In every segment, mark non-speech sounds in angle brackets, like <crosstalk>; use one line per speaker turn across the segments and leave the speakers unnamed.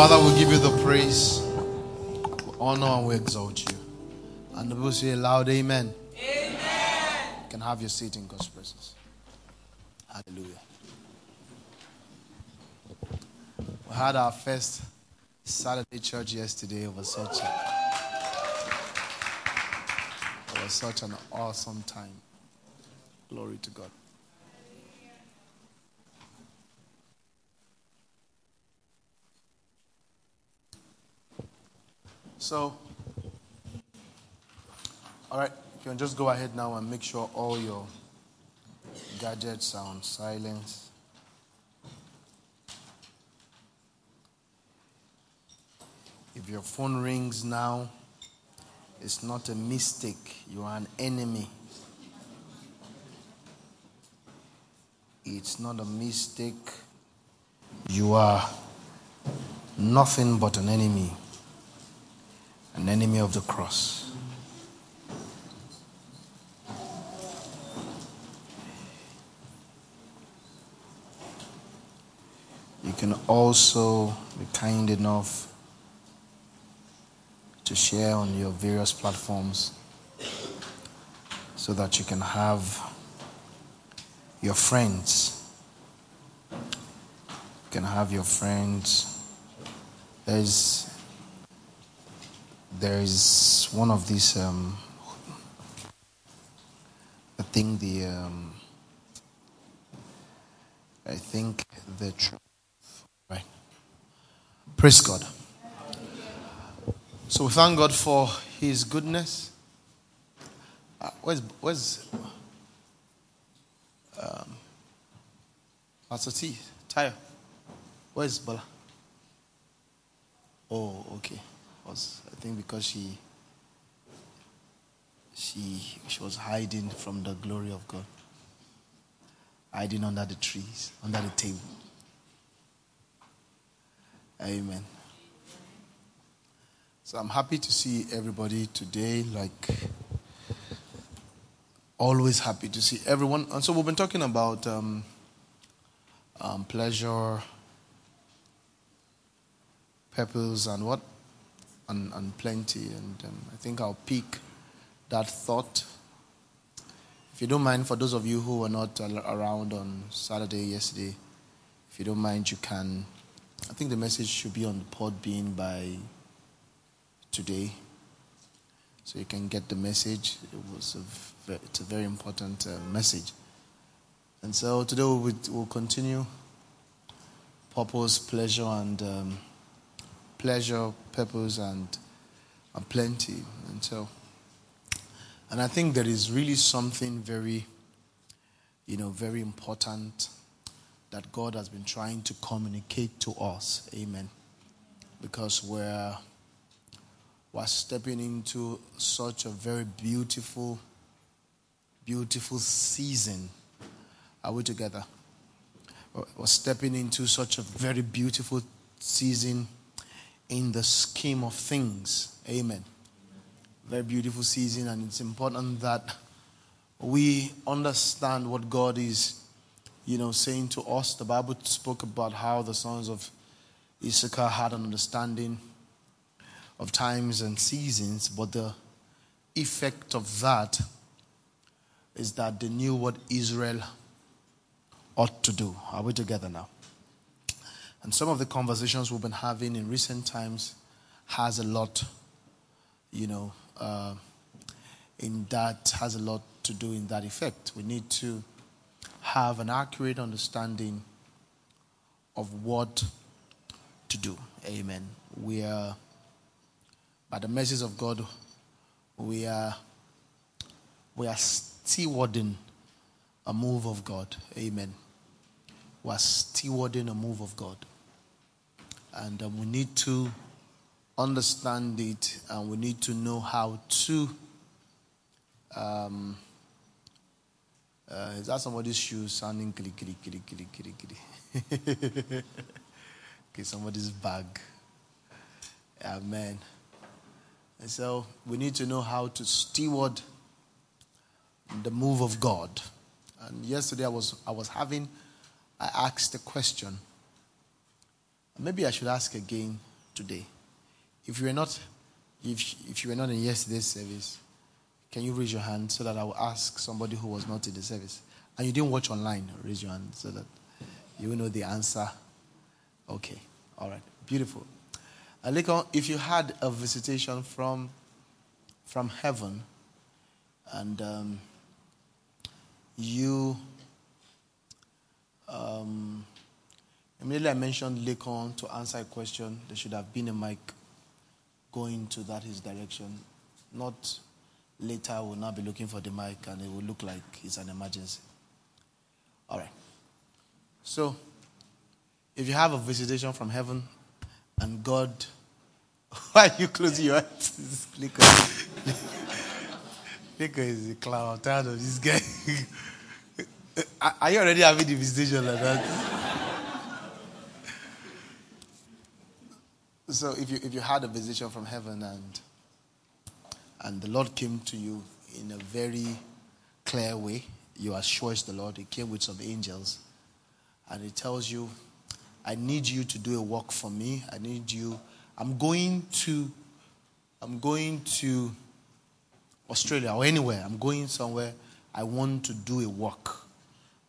Father, we give you the praise, we honor, and we exalt you. And the people say loud, Amen. Amen. You can have your seat in God's presence. Hallelujah. We had our first Saturday church yesterday. It was such a, it was such an awesome time. Glory to God. So, all right, you can just go ahead now and make sure all your gadgets are on silence. If your phone rings now, it's not a mistake. You are an enemy. It's not a mistake. You are nothing but an enemy an enemy of the cross. You can also be kind enough to share on your various platforms so that you can have your friends. You can have your friends. There's there is one of these. Um, I think the. Um, I think the. Right. Praise God. So we thank God for His goodness. Uh, where's where's um, Pastor T? Tire. Where's Bola? Oh, okay. Was I think because she she she was hiding from the glory of God. Hiding under the trees, under the table. Amen. So I'm happy to see everybody today, like always happy to see everyone. And so we've been talking about um, um, pleasure, purpose, and what? And, and plenty. And um, I think I'll pick that thought. If you don't mind, for those of you who were not around on Saturday, yesterday, if you don't mind, you can. I think the message should be on the Podbean by today. So you can get the message. It was a, it's a very important uh, message. And so today we'll, we'll continue purpose, pleasure, and um, pleasure, purpose, and, and plenty. And so, and I think there is really something very, you know, very important that God has been trying to communicate to us. Amen. Because we're we're stepping into such a very beautiful, beautiful season. Are we together? We're stepping into such a very beautiful season in the scheme of things. Amen. Very beautiful season, and it's important that we understand what God is, you know, saying to us. The Bible spoke about how the sons of Issachar had an understanding of times and seasons, but the effect of that is that they knew what Israel ought to do. Are we together now? And some of the conversations we've been having in recent times has a lot, you know, uh, in that has a lot to do in that effect. We need to have an accurate understanding of what to do. Amen. We are, by the message of God, we are, we are stewarding a move of God. Amen. We are stewarding a move of God. And um, we need to understand it and we need to know how to. Um, uh, is that somebody's shoe sounding kili kili kili kili kili kili? <laughs> okay, somebody's bag. Amen. And so we need to know how to steward the move of God. And yesterday I was I was having I asked a question Maybe I should ask again today? If you were not, if, if you were not in yesterday's service, can you raise your hand so that I will ask somebody who was not in the service? And you didn't watch online, raise your hand so that you will know the answer. Okay, all right, beautiful. Uh, if you had a visitation from from heaven, and um, you um, immediately I mentioned Lekon to answer a question. There should have been a mic going to that his direction, not later we'll now be looking for the mic and it will look like it's an emergency. All right. So, if you have a visitation from heaven and God, <laughs> why are you closing your eyes? <laughs> Liquor. Liquor is a <laughs> clown. I'm tired of this guy. are you already having the visitation like that? So, if you, if you had a visitation from heaven and and the Lord came to you in a very clear way. You are sure it's the Lord. He came with some angels. And he tells you, I need you to do a work for me. I need you. I'm going to I'm going to Australia or anywhere. I'm going somewhere. I want to do a work.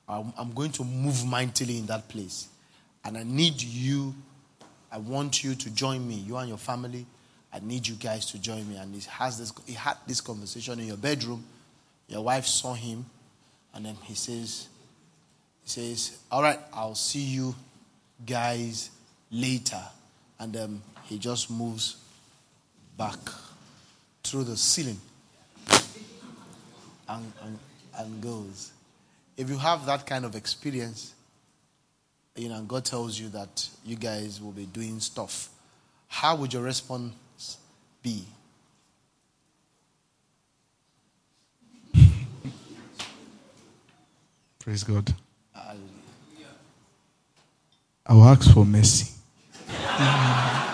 I'm, I'm going to move mightily in that place. And I need you. I want you to join me, you and your family I need you guys to join me. And he has this he had this conversation in your bedroom. Your wife saw him, and then he says, he says, All right, I'll see you guys later. And then he just moves back through the ceiling and, and, and goes. If you have that kind of experience, you know, God tells you that you guys will be doing stuff, how would your response be.
Praise God. I will ask for mercy. <laughs>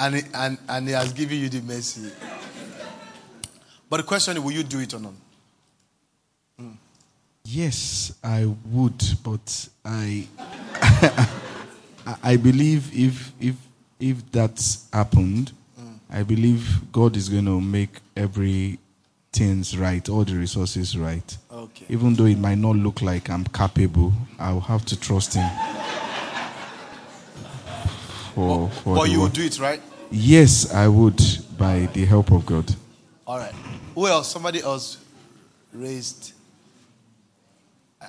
and, and, and he has given you the mercy. But the question is, will you do it or not?
Mm. Yes, I would, but I <laughs> I believe if if if that's happened, mm. I believe God is going to make every things right, all the resources right.
Okay.
Even though it might not look like I'm capable, I'll have to trust Him.
For, for but you will do it, right?
Yes, I would, by the help of God.
All right. Who else? Somebody else raised.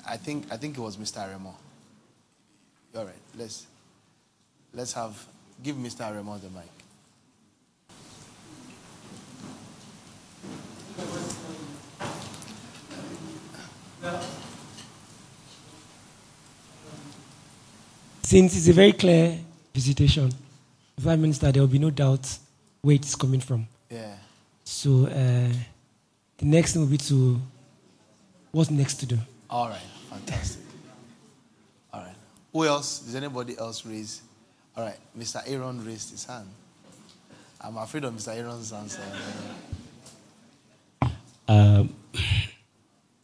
I think I think it was Mr. Remo. All right. Let's let's have give Mr. Remo the mic.
Since it's a very clear visitation, Prime Minister, there will be no doubt where it is coming from.
Yeah.
So uh, the next thing will be to what's next to do.
All right, fantastic. All right. Who else? Does anybody else raise? All right, Mr. Aaron raised his hand. I'm afraid of Mr. Aaron's answer.
Um,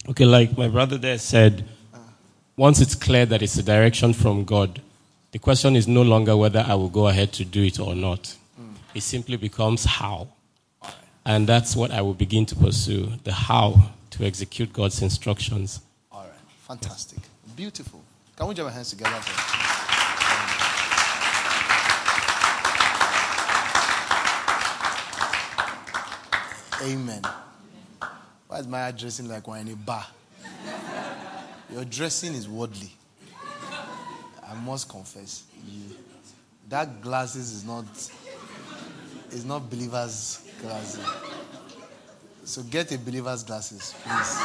okay, like my brother there said, once it's clear that it's a direction from God, the question is no longer whether I will go ahead to do it or not. Mm. It simply becomes how. And that's what I will begin to pursue the how to execute God's instructions.
All right. Fantastic. Beautiful. Can we join our hands together? Amen. Why is my dressing like we're in a bar? Your dressing is worldly. I must confess. You, that glasses is not is not believers glasses. So get a believer's glasses, please.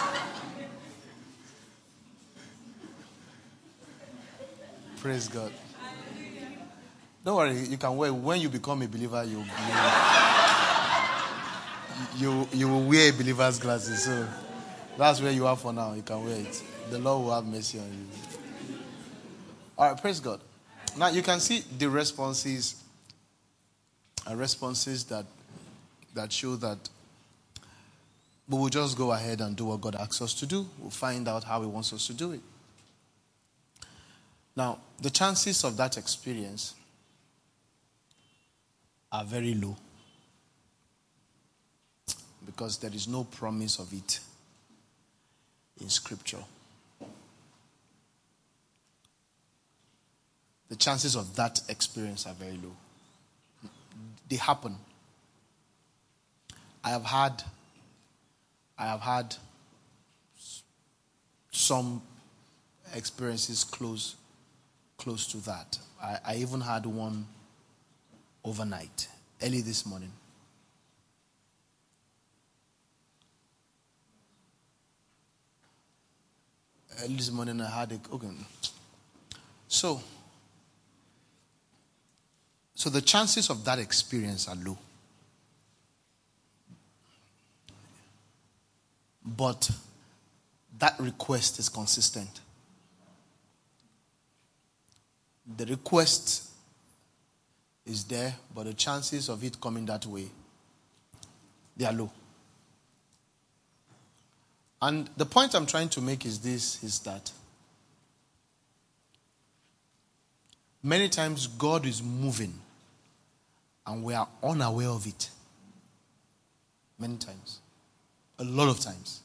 Praise God. Don't worry, you can wear when you become a believer, you you you will wear a believer's glasses. So that's where you are for now. You can wear it. The Lord will have mercy on you. All right, praise God. Now you can see the responses, uh, responses that that show that we will just go ahead and do what God asks us to do. We'll find out how He wants us to do it. Now, the chances of that experience are very low because there is no promise of it in Scripture. The chances of that experience are very low. They happen. I have had I have had some experiences close close to that. I, I even had one overnight, early this morning. Early this morning, I had a okay. So, so the chances of that experience are low. But that request is consistent. The request is there, but the chances of it coming that way, they are low. And the point I'm trying to make is this is that many times God is moving and we are unaware of it. Many times. A lot of times.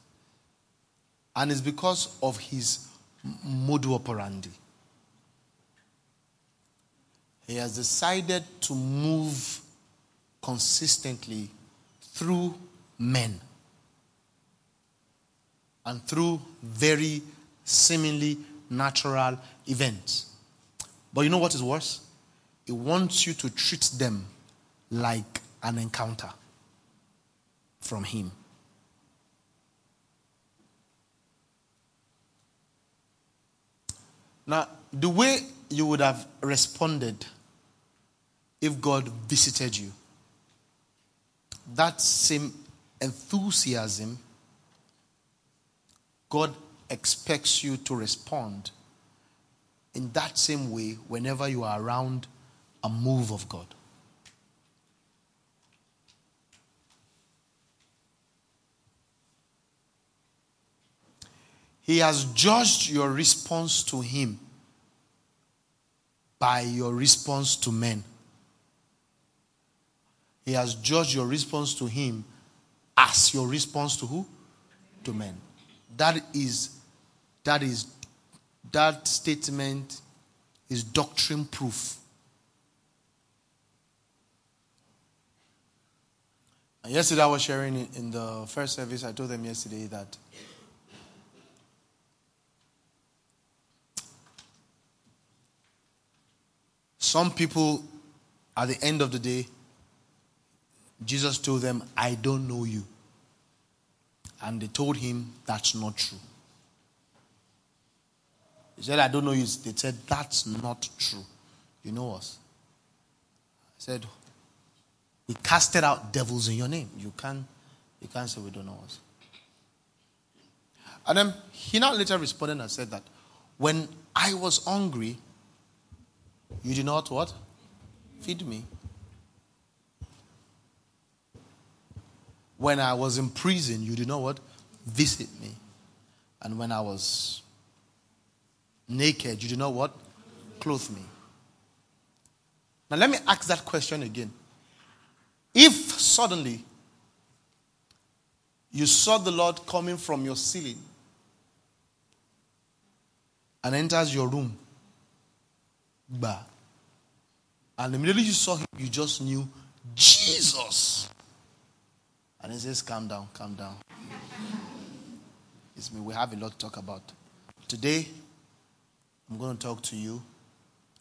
And it's because of his modus operandi. He has decided to move consistently through men and through very seemingly natural events. But you know what is worse? He wants you to treat them like an encounter from Him. Now, the way you would have responded if God visited you, that same enthusiasm, God expects you to respond in that same way whenever you are around a move of God. He has judged your response to Him by your response to men. He has judged your response to Him as your response to who? To men. That is, that is, that statement is doctrine proof. And yesterday I was sharing in the first service, I told them yesterday that Some people, at the end of the day, Jesus told them, I don't know you. And they told him, That's not true. He said, I don't know you. They said, That's not true. You know us. I said, We casted out devils in your name. You can't, you can't say we don't know us. And then he now later responded and said that when I was hungry, you did not what? Feed me. When I was in prison, you did not what? Visit me. And when I was naked, you did not what? Clothe me. Now let me ask that question again. If suddenly you saw the Lord coming from your ceiling and enters your room Bah. And immediately you saw him, you just knew Jesus. And he says, Calm down, calm down. It's me. We have a lot to talk about. Today, I'm going to talk to you.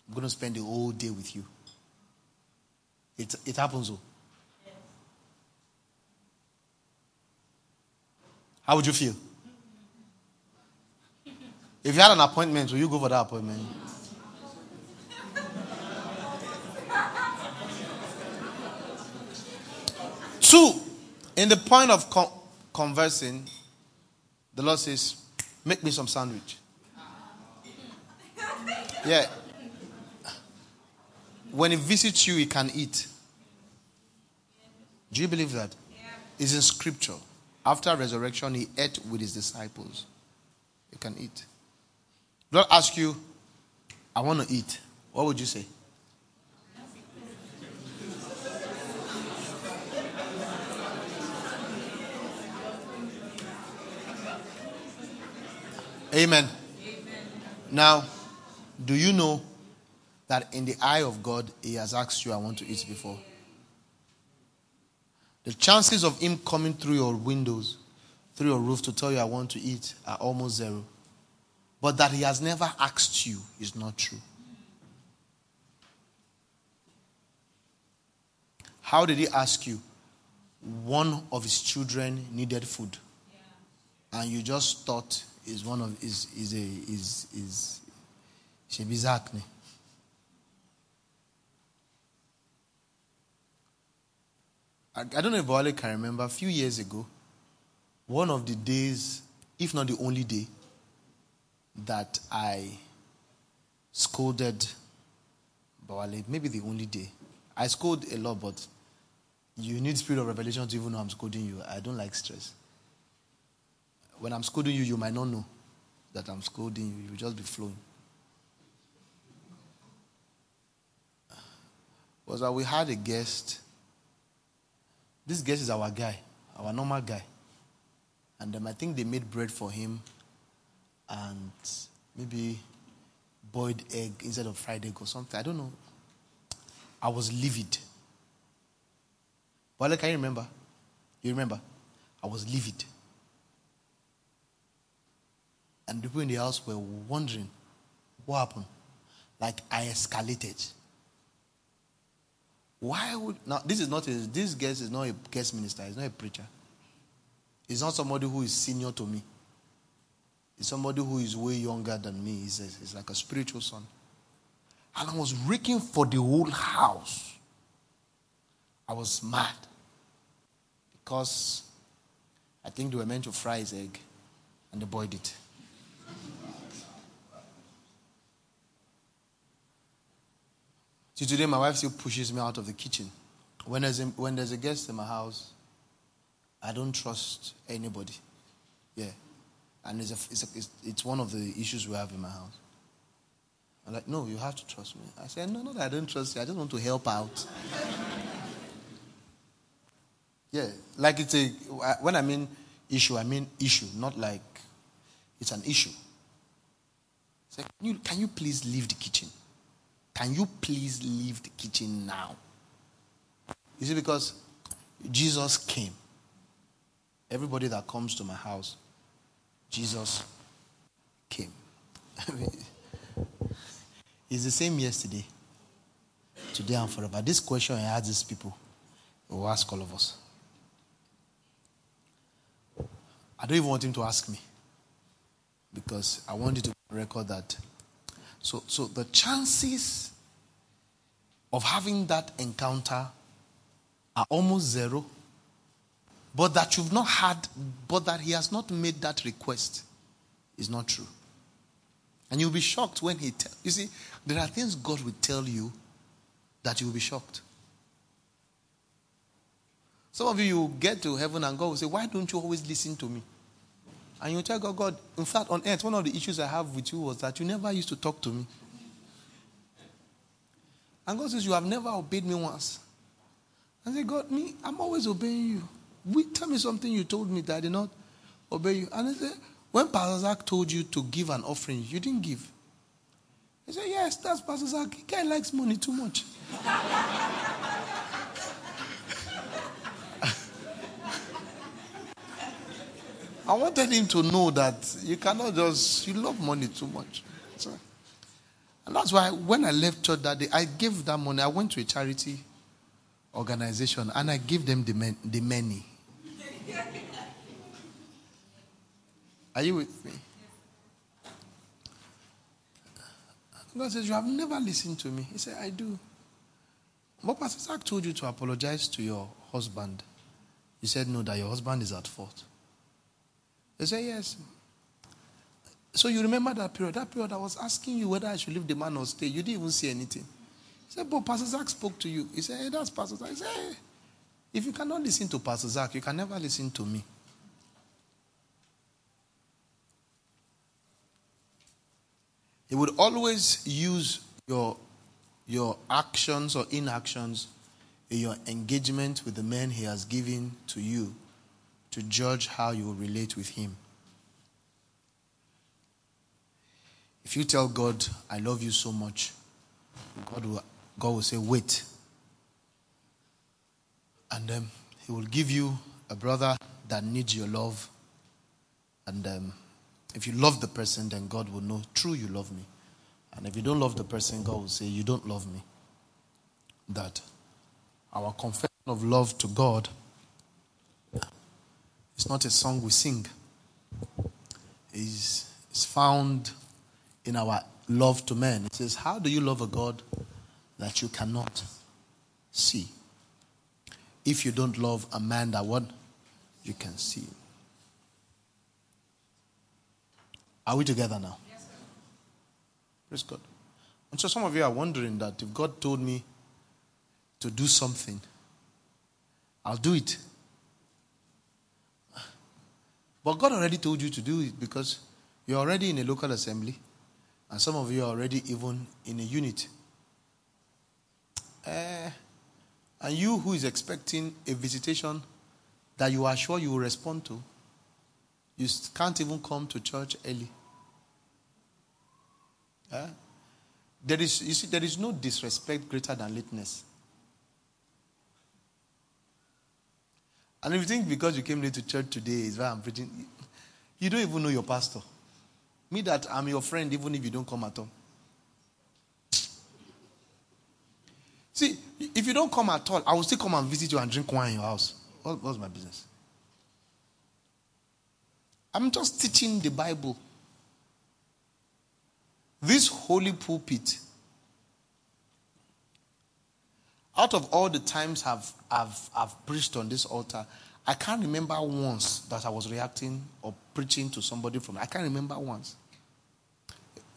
I'm going to spend the whole day with you. It, it happens. Though. How would you feel? If you had an appointment, will you go for that appointment? Two, in the point of con- conversing, the Lord says, Make me some sandwich. Yeah. When he visits you, he can eat. Do you believe that? It's in scripture. After resurrection, he ate with his disciples. He can eat. Lord, ask you, I want to eat. What would you say? Amen. Amen. Now, do you know that in the eye of God, He has asked you, I want to eat before? The chances of Him coming through your windows, through your roof to tell you, I want to eat, are almost zero. But that He has never asked you is not true. How did He ask you? One of His children needed food. And you just thought is one of is is a is is. I, I don't know if Wale can remember a few years ago, one of the days, if not the only day, that I scolded Bawale, maybe the only day. I scold a lot, but you need spirit of revelation to even know I'm scolding you. I don't like stress. When I'm scolding you, you might not know that I'm scolding you. You'll just be flowing. Was that we had a guest. This guest is our guy, our normal guy. And um, I think they made bread for him and maybe boiled egg instead of fried egg or something. I don't know. I was livid. But can you remember? You remember? I was livid. And people in the house were wondering what happened. Like I escalated. Why would now this is not a, this guest is not a guest minister, he's not a preacher. He's not somebody who is senior to me. He's somebody who is way younger than me. He's, he's like a spiritual son. And I was raking for the whole house. I was mad. Because I think they were meant to fry his egg and they boiled it. See, today my wife still pushes me out of the kitchen. When there's a, when there's a guest in my house, I don't trust anybody. Yeah. And it's, a, it's, a, it's, it's one of the issues we have in my house. I'm like, no, you have to trust me. I said, no, no, I don't trust you. I just want to help out. <laughs> yeah, like it's a, when I mean issue, I mean issue, not like it's an issue. It's can you, can you please leave the kitchen? Can you please leave the kitchen now? You see, because Jesus came. Everybody that comes to my house, Jesus came. <laughs> It's the same yesterday, today, and forever. This question I ask these people, will ask all of us. I don't even want him to ask me because I want you to record that so, so the chances of having that encounter are almost zero. But that you've not had, but that he has not made that request is not true. And you'll be shocked when he tells you see, there are things God will tell you that you'll be shocked. Some of you you get to heaven and God will say, Why don't you always listen to me? And you tell God, God, in fact, on earth, one of the issues I have with you was that you never used to talk to me. And God says, You have never obeyed me once. And I say, God, me, I'm always obeying you. We, tell me something you told me that I did not obey you. And I said, When Pastor Zach told you to give an offering, you didn't give. He said, Yes, that's Pastor Zach. He guy likes money too much. <laughs> I wanted him to know that you cannot just, you love money too much. So, and that's why when I left church that day, I gave that money. I went to a charity organization and I gave them the, men, the money. Are you with me? God says, You have never listened to me. He said, I do. But Pastor Zach told you to apologize to your husband. He said, No, that your husband is at fault. They say, Yes. So you remember that period? That period I was asking you whether I should leave the man or stay. You didn't even say anything. He said, But Pastor Zach spoke to you. He said, Hey, that's Pastor Zach. He said, hey. If you cannot listen to Pastor Zach, you can never listen to me. He would always use your, your actions or inactions your engagement with the man he has given to you to judge how you will relate with him. If you tell God, I love you so much, God will, God will say, wait. And um, he will give you a brother that needs your love. And um, if you love the person, then God will know, true, you love me. And if you don't love the person, God will say, you don't love me. That our confession of love to God is not a song we sing. It's, it's found in our love to men. It says, How do you love a God that you cannot see? If you don't love a man that what you can see. Are we together now? Yes, sir. Praise God. And so some of you are wondering that if God told me to do something, I'll do it. But God already told you to do it because you're already in a local assembly, and some of you are already even in a unit. Uh, and you who is expecting a visitation that you are sure you will respond to, you can't even come to church early. Uh, there is, you see, there is no disrespect greater than lateness. And if you think because you came late to church today is why I'm preaching, you don't even know your pastor. Me that I'm your friend even if you don't come at all. See, if you don't come at all, I will still come and visit you and drink wine in your house. What, what's my business? I'm just teaching the Bible. This holy pulpit, out of all the times I've, I've, I've preached on this altar, I can't remember once that I was reacting or preaching to somebody from. I can't remember once.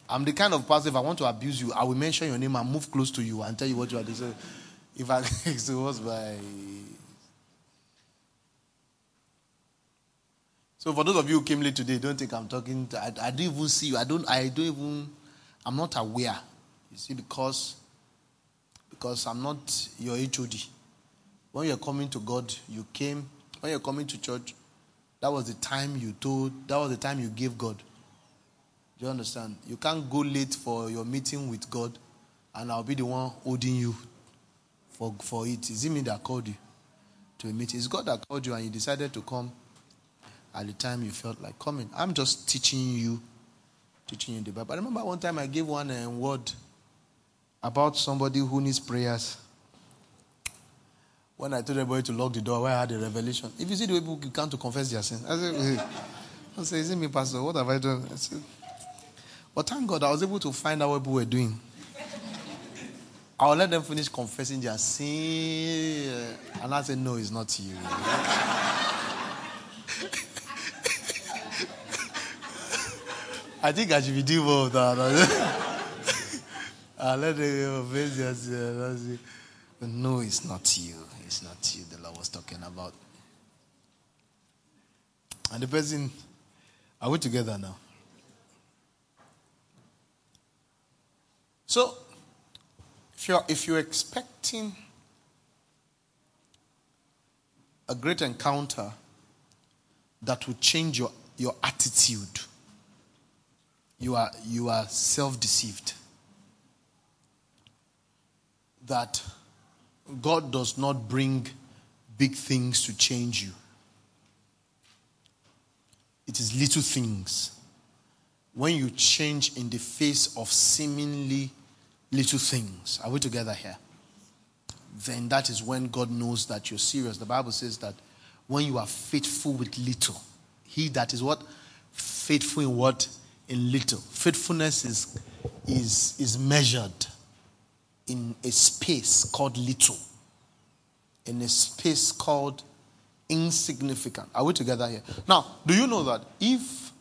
I'm the kind of person, if I want to abuse you, I will mention your name and move close to you and tell you what you are doing. <laughs> If I, <laughs> so what's my. So for those of you who came late today, don't think I'm talking. To, I, I don't even see you. I don't. I don't even. I'm not aware. You see, because because I'm not your HOD. When you're coming to God, you came. When you're coming to church, that was the time you told. That was the time you gave God. Do you understand? You can't go late for your meeting with God, and I'll be the one holding you for for it. Is it me that called you to a meeting? It's God that called you, and you decided to come at the time you felt like coming. I'm just teaching you, teaching you the Bible. I remember one time I gave one uh, word about somebody who needs prayers. When I told everybody to lock the door, I had a revelation. If you see the way people come to confess their sin, I said, hey. I said, is it me, Pastor? What have I done? I said, but thank God I was able to find out what people were doing. I'll let them finish confessing their sin. And I said, no, it's not you. <laughs> I think I should be doing more of that. <laughs> I'll let them confess their sin. No, it's not you. It's not you the Lord was talking about. And the person, are we together now? So, if you're, if you're expecting a great encounter that will change your, your attitude, you are, you are self deceived. That God does not bring big things to change you, it is little things. When you change in the face of seemingly little things, are we together here? Then that is when God knows that you're serious. The Bible says that when you are faithful with little, he that is what? Faithful in what? In little. Faithfulness is, is, is measured in a space called little, in a space called insignificant. Are we together here? Now, do you know that if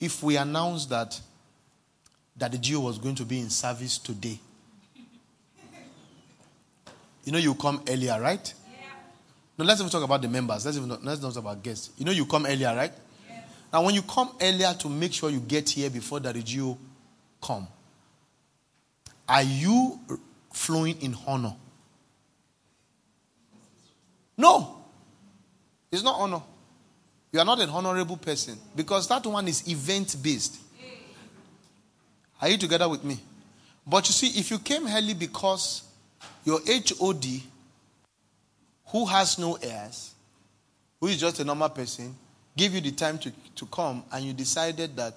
if we announce that that the GO was going to be in service today, you know you come earlier, right? Yeah. No, let's even talk about the members. Let's even let's not talk about guests. You know, you come earlier, right? Now, when you come earlier to make sure you get here before the regio come, are you flowing in honor? No. It's not honor. You are not an honorable person because that one is event based. Are you together with me? But you see, if you came early because your HOD, who has no airs, who is just a normal person, gave you the time to, to come and you decided that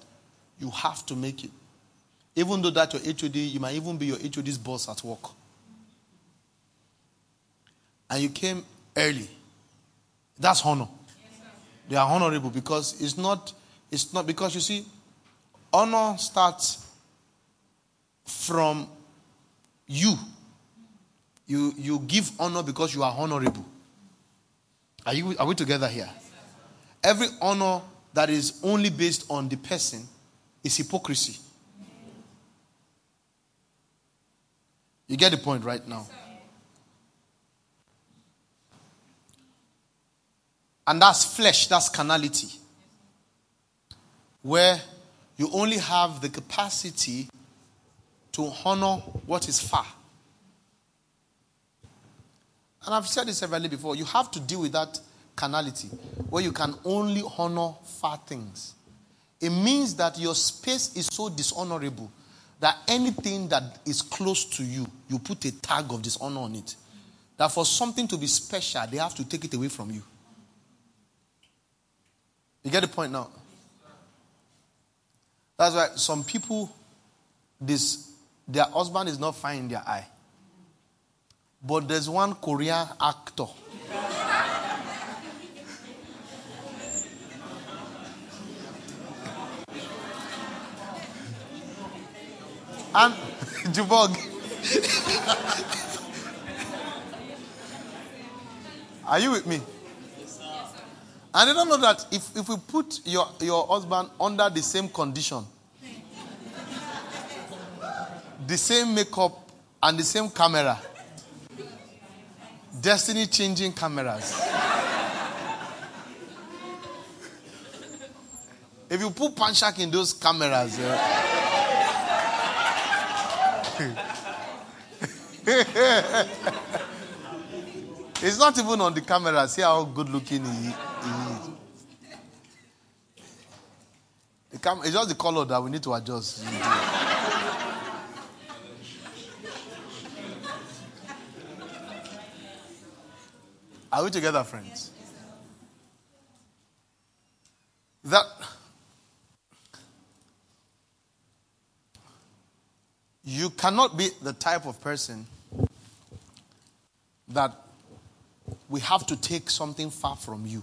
you have to make it. Even though that your HOD, you might even be your HOD's boss at work. And you came early. That's honor. they are honorable because it's not, it's not because you see, honor starts from you. You you give honor because you are honorable. Are you are we together here? Every honor that is only based on the person is hypocrisy. You get the point right now. And that's flesh, that's carnality. Where you only have the capacity to honor what is far. And I've said this severally before. You have to deal with that carnality where you can only honor far things. It means that your space is so dishonorable that anything that is close to you, you put a tag of dishonor on it. That for something to be special, they have to take it away from you. You get the point now? That's why some people, this their husband is not fine in their eye. But there's one Korean actor. And <laughs> Jubog. Are you with me? And they don't know that if, if we put your, your husband under the same condition, the same makeup and the same camera. Destiny changing cameras. if you put Panchak in those cameras, uh, <laughs> it's not even on the camera. See how good looking he, he is. The cam- it's just the color that we need to adjust. Are we together, friends? That you cannot be the type of person that we have to take something far from you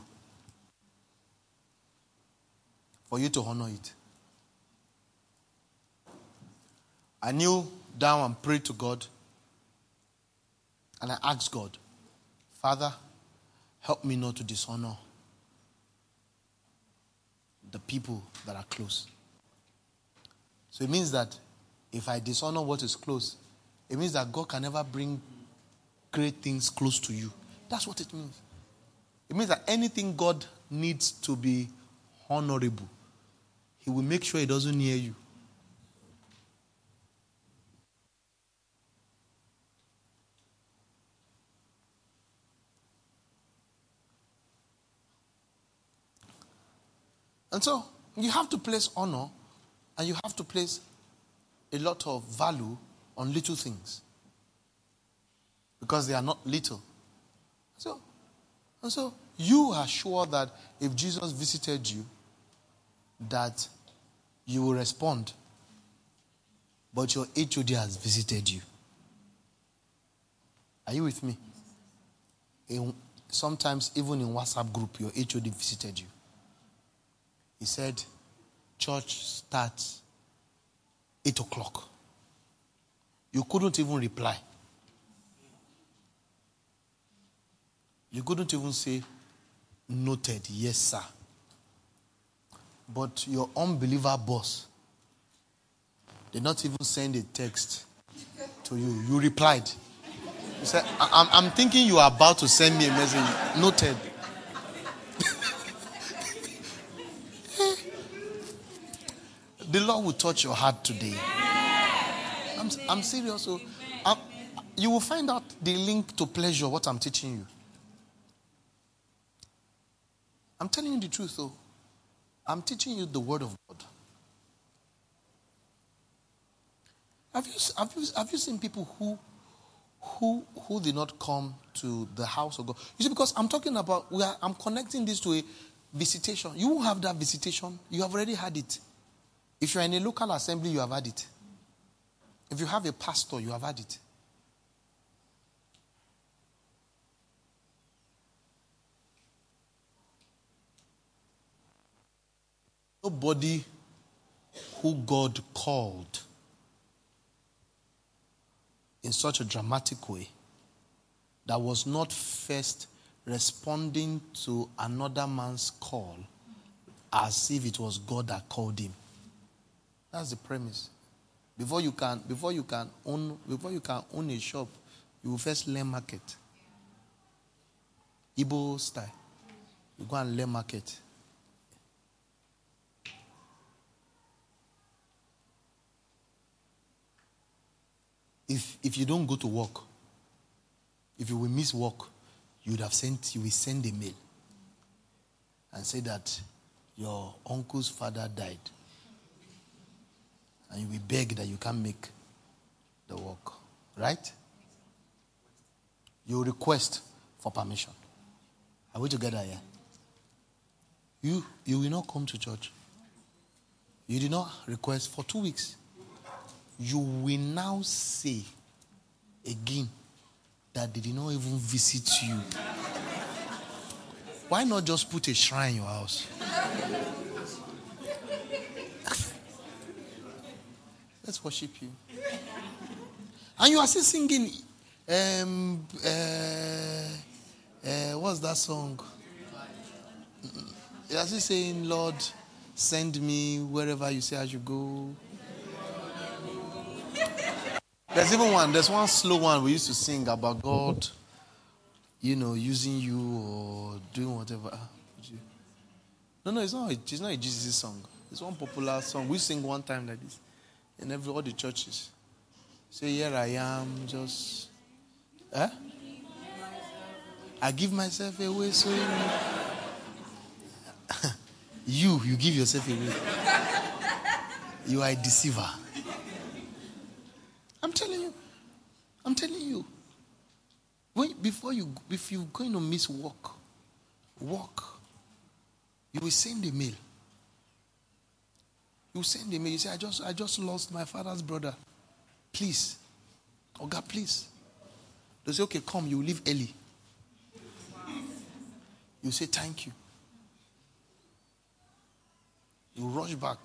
for you to honor it. I kneel down and prayed to God, and I asked God, Father, Help me not to dishonor the people that are close. So it means that if I dishonor what is close, it means that God can never bring great things close to you. That's what it means. It means that anything God needs to be honorable, He will make sure it doesn't near you. And so you have to place honor and you have to place a lot of value on little things because they are not little. So, and so you are sure that if Jesus visited you, that you will respond. But your HOD has visited you. Are you with me? In, sometimes, even in WhatsApp group, your HOD visited you. He said, Church starts 8 o'clock. You couldn't even reply. You couldn't even say, Noted, yes, sir. But your unbeliever boss did not even send a text to you. You replied. You said, I'm, I'm thinking you are about to send me a message. Noted. The Lord will touch your heart today. I'm, I'm serious. So I'm, you will find out the link to pleasure, what I'm teaching you. I'm telling you the truth, though. I'm teaching you the Word of God. Have you, have you, have you seen people who, who, who did not come to the house of God? You see, because I'm talking about, we are, I'm connecting this to a visitation. You won't have that visitation. You have already had it. If you're in a local assembly, you have had it. If you have a pastor, you have had it. Nobody who God called in such a dramatic way that was not first responding to another man's call as if it was God that called him. That's the premise. Before you can before you can own before you can own a shop, you will first learn market. Igbo style. You go and learn market. if if you don't go to work, if you will miss work, you would have sent you will send a mail and say that your uncle's father died. And you will beg that you can't make the work. Right? You request for permission. Are we together here? You you will not come to church. You did not request for two weeks you will now say again that they did not even visit you. Why not just put a shrine in your house? Let's worship you. And you are still singing, um, uh, uh, what's that song? You are still saying, Lord, send me wherever you say I should go. There's even one, there's one slow one we used to sing about God, you know, using you or doing whatever. No, no, it's not, it's not a Jesus song. It's one popular song. We sing one time like this in every all the churches. Say, Here I am, just. Eh? I give myself away so <laughs> you, you, give yourself away. You are a deceiver. I'm telling you. I'm telling you. When, before you, if you're going to miss work, work, you will send a mail. You send mail. You say, I just, I just lost my father's brother. Please. Oh God, please. They say, okay, come, you leave early. You say, thank you. You rush back.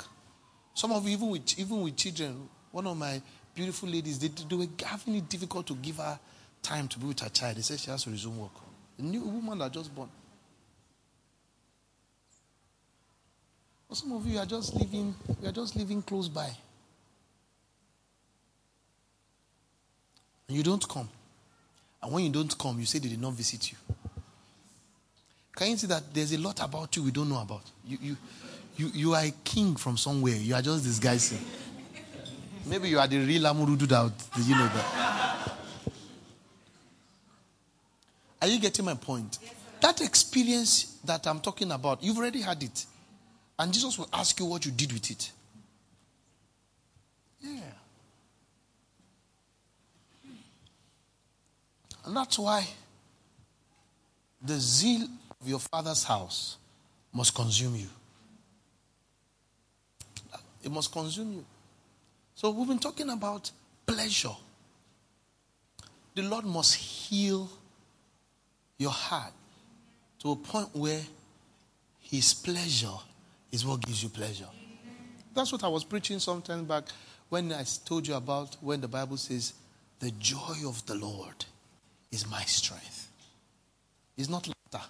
Some of you, even with, even with children, one of my beautiful ladies, they, they were having it difficult to give her time to be with her child. They said she has to resume work. A new woman that just born. Some of you are just living, you are just living close by. And you don't come. And when you don't come, you say they did not visit you. Can you see that there's a lot about you we don't know about? You, you, you, you are a king from somewhere. You are just disguising. Maybe you are the real Amurudu that you know that. Are you getting my point? That experience that I'm talking about, you've already had it. And Jesus will ask you what you did with it. Yeah. And that's why the zeal of your father's house must consume you. It must consume you. So we've been talking about pleasure. The Lord must heal your heart to a point where His pleasure is what gives you pleasure. That's what I was preaching sometime back when I told you about when the Bible says, The joy of the Lord is my strength. It's not laughter.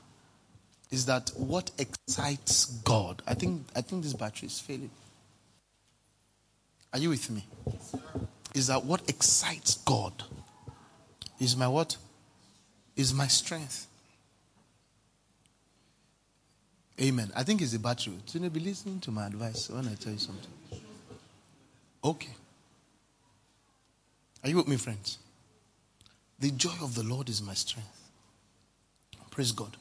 It's that what excites God. I think I think this battery is failing. Are you with me? Is that what excites God? is my what? Is my strength. Amen. I think it's the battery. So you be listening to my advice when I tell you something. Okay. Are you with me, friends? The joy of the Lord is my strength. Praise God.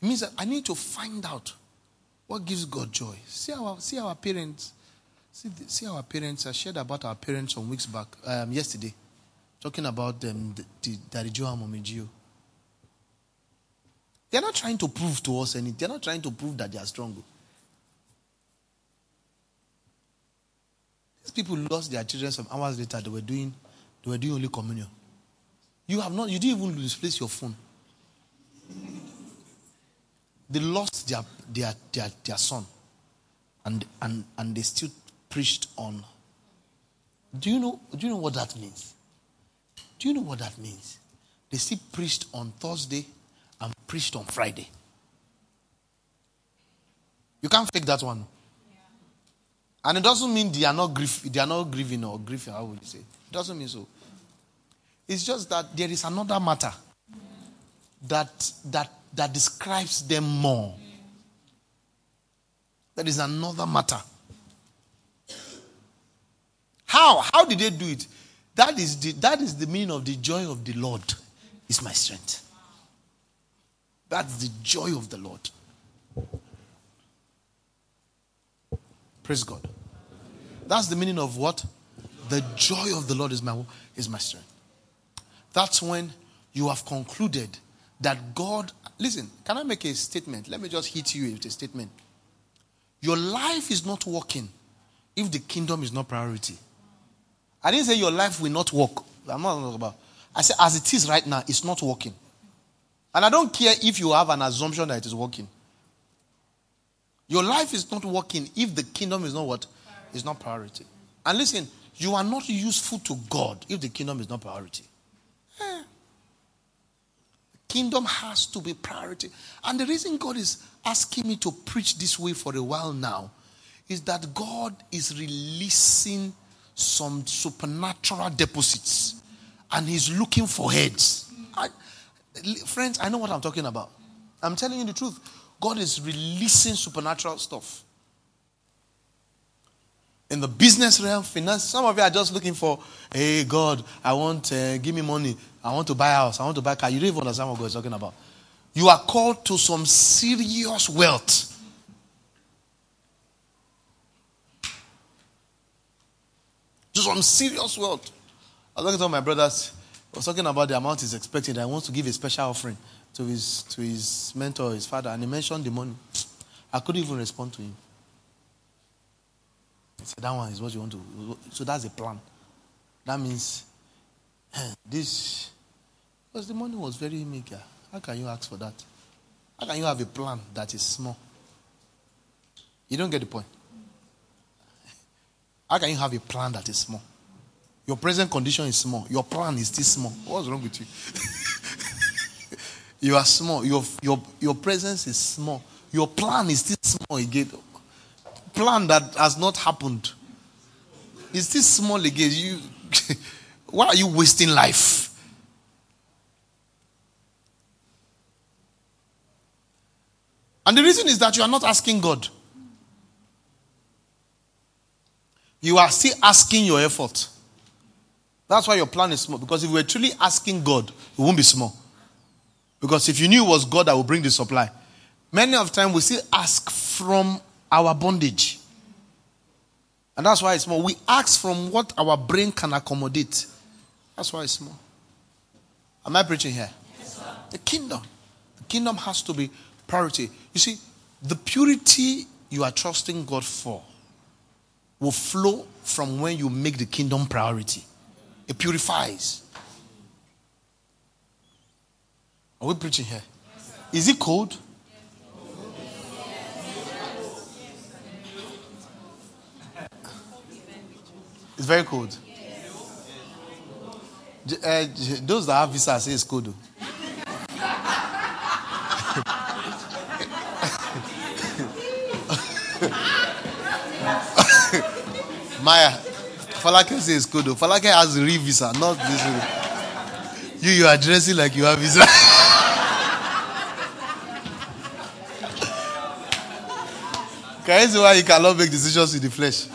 It means that I need to find out what gives God joy. See our see our parents. See, see our parents. I shared about our parents some weeks back, um, yesterday, talking about them, the, the Daddy Joe. They're not trying to prove to us anything. They're not trying to prove that they are strong. These people lost their children some hours later. They were doing, they were doing only communion. You have not. You didn't even displace your phone. They lost their their their, their son, and and and they still preached on. Do you know? Do you know what that means? Do you know what that means? They still preached on Thursday and preached on Friday. You can't fake that one. And it doesn't mean they are not grief, they are not grieving or grieving, how would you say? It doesn't mean so. It's just that there is another matter that that that describes them more. There is another matter. How? How did they do it? That is the, that is the meaning of the joy of the Lord is my strength. That's the joy of the Lord. Praise God. That's the meaning of what? The joy of the Lord is my is my strength. That's when you have concluded that God. Listen, can I make a statement? Let me just hit you with a statement. Your life is not working if the kingdom is not priority. I didn't say your life will not work. I'm not talking about. I said as it is right now, it's not working. And I don't care if you have an assumption that it is working. Your life is not working if the kingdom is not what? Is not priority. And listen, you are not useful to God if the kingdom is not priority. Eh. Kingdom has to be priority. And the reason God is asking me to preach this way for a while now is that God is releasing some supernatural deposits and He's looking for heads. I, friends, I know what I'm talking about. I'm telling you the truth. God is releasing supernatural stuff. In the business realm, finance, some of you are just looking for, hey, God, I want, uh, give me money. I want to buy a house. I want to buy a car. You don't even understand what God is talking about. You are called to some serious wealth. To some serious wealth. I was talking to my brothers. I was talking about the amount he's expecting. I want to give a special offering to his to his mentor, his father, and he mentioned the money. I couldn't even respond to him. He said, That one is what you want to so that's a plan. That means <clears throat> this because the money was very meager. How can you ask for that? How can you have a plan that is small? You don't get the point. How can you have a plan that is small? Your present condition is small. Your plan is still small. What's wrong with you? <laughs> you are small. Your, your, your presence is small. Your plan is still small again. Plan that has not happened. It's still small again. You, <laughs> why are you wasting life? And the reason is that you are not asking God. You are still asking your effort. That's why your plan is small. Because if were truly asking God, it won't be small. Because if you knew it was God that will bring the supply, many of the time we still ask from our bondage. And that's why it's small. We ask from what our brain can accommodate. That's why it's small. Am I preaching here? Yes, the kingdom. The kingdom has to be priority. You see, the purity you are trusting God for will flow from when you make the kingdom priority. It purifies. Are we preaching here? Is it cold? It's very cold. Uh, those that have visa say it's cold. <laughs> Maya, Falake says Kodo. Falake has real visa, not this one. You, you are dressing like you have visa. Can you see why you cannot make decisions in the flesh?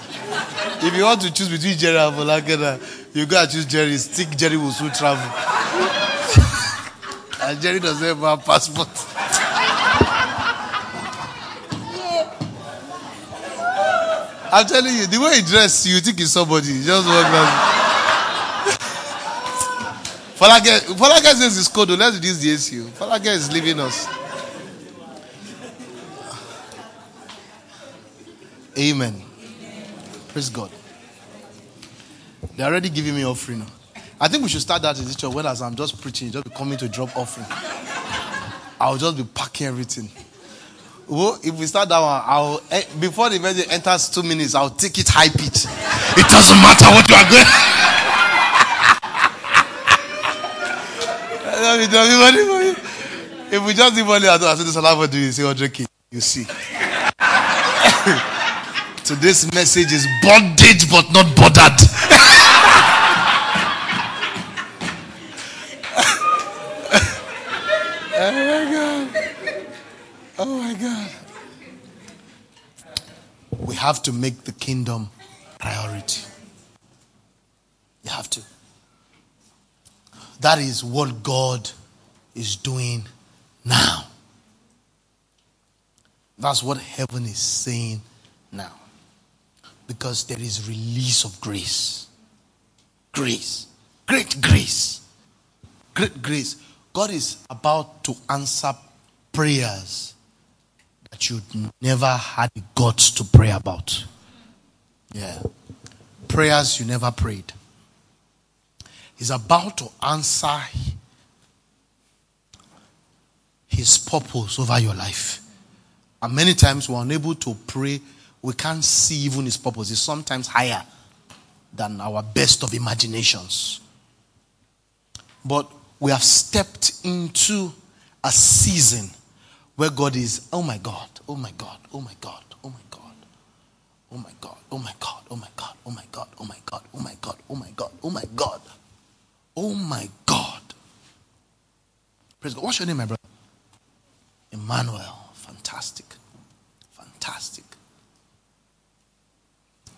If you want to choose between Jerry and Falake, you gotta choose Jerry. Stick Jerry will soon travel. <laughs> and Jerry doesn't have a passport. I'm telling you, the way he dressed, you think he's somebody. He just walk down. Falake, Falake says it's cold. Let's reduce the issue. Falake is leaving us. Amen. Praise God. They're already giving me offering. Oh. I think we should start that in this church. When as I'm just preaching, just be coming to drop offering. I'll just be packing everything. Well, if we start that one, I'll eh, before the message enters two minutes, I'll take it high pitch. It doesn't matter what you are going. if we just only at all, this Allah do you say 100k, you see. <laughs> this message is bondage but not bothered. <laughs> Oh have to make the kingdom priority. You have to. That is what God is doing now. That's what heaven is saying now. Because there is release of grace. Grace. Great grace. Great grace. God is about to answer prayers that you never had the guts to pray about. Yeah. Prayers you never prayed. He's about to answer his purpose over your life. And many times we're unable to pray, we can't see even his purpose. It's sometimes higher than our best of imaginations. But we have stepped into a season where God is, oh my God, oh my God, oh my God, oh my God, oh my God, oh my God, oh my God, oh my God, oh my God, oh my God, oh my God, oh my God, oh my God. Praise God. What's your name, my brother? Emmanuel. Fantastic. Fantastic.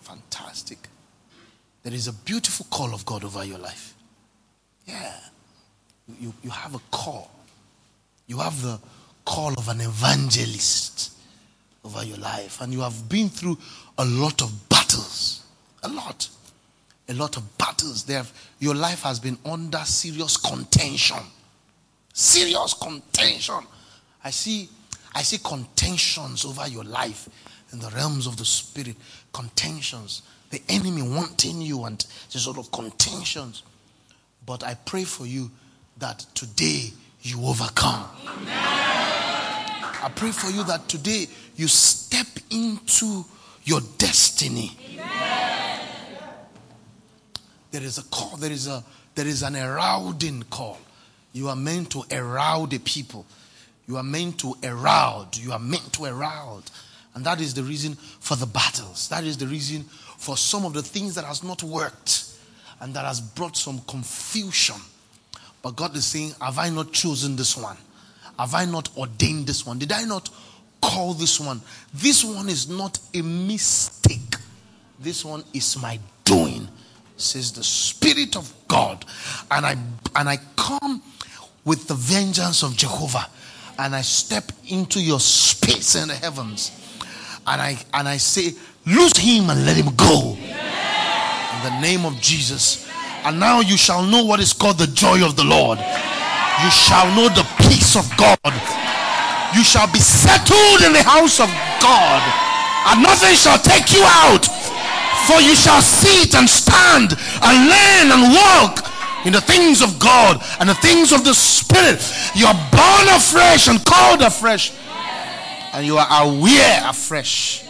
Fantastic. There is a beautiful call of God over your life. Yeah. You, you have a call. You have the call of an evangelist over your life. And you have been through a lot of battles. A lot. A lot of battles. There, your life has been under serious contention. Serious contention. I see, I see contentions over your life in the realms of the spirit. Contentions. The enemy wanting you and the sort of contentions. But I pray for you that today you overcome. Amen. I pray for you that today you step into your destiny. Amen. There is a call, there is a there is an heralding call. You are meant to herald the people. You are meant to herald. You are meant to herald. And that is the reason for the battles. That is the reason for some of the things that has not worked and that has brought some confusion. But God is saying, Have I not chosen this one? Have I not ordained this one? Did I not call this one? This one is not a mistake. This one is my doing, says the Spirit of God. And I and I come with the vengeance of Jehovah. And I step into your space in the heavens. And I and I say, loose him and let him go. In the name of Jesus. And now you shall know what is called the joy of the Lord you shall know the peace of God. You shall be settled in the house of God, and nothing shall take you out. For you shall sit and stand and learn and walk in the things of God and the things of the Spirit. You are born afresh and called afresh, and you are aware afresh.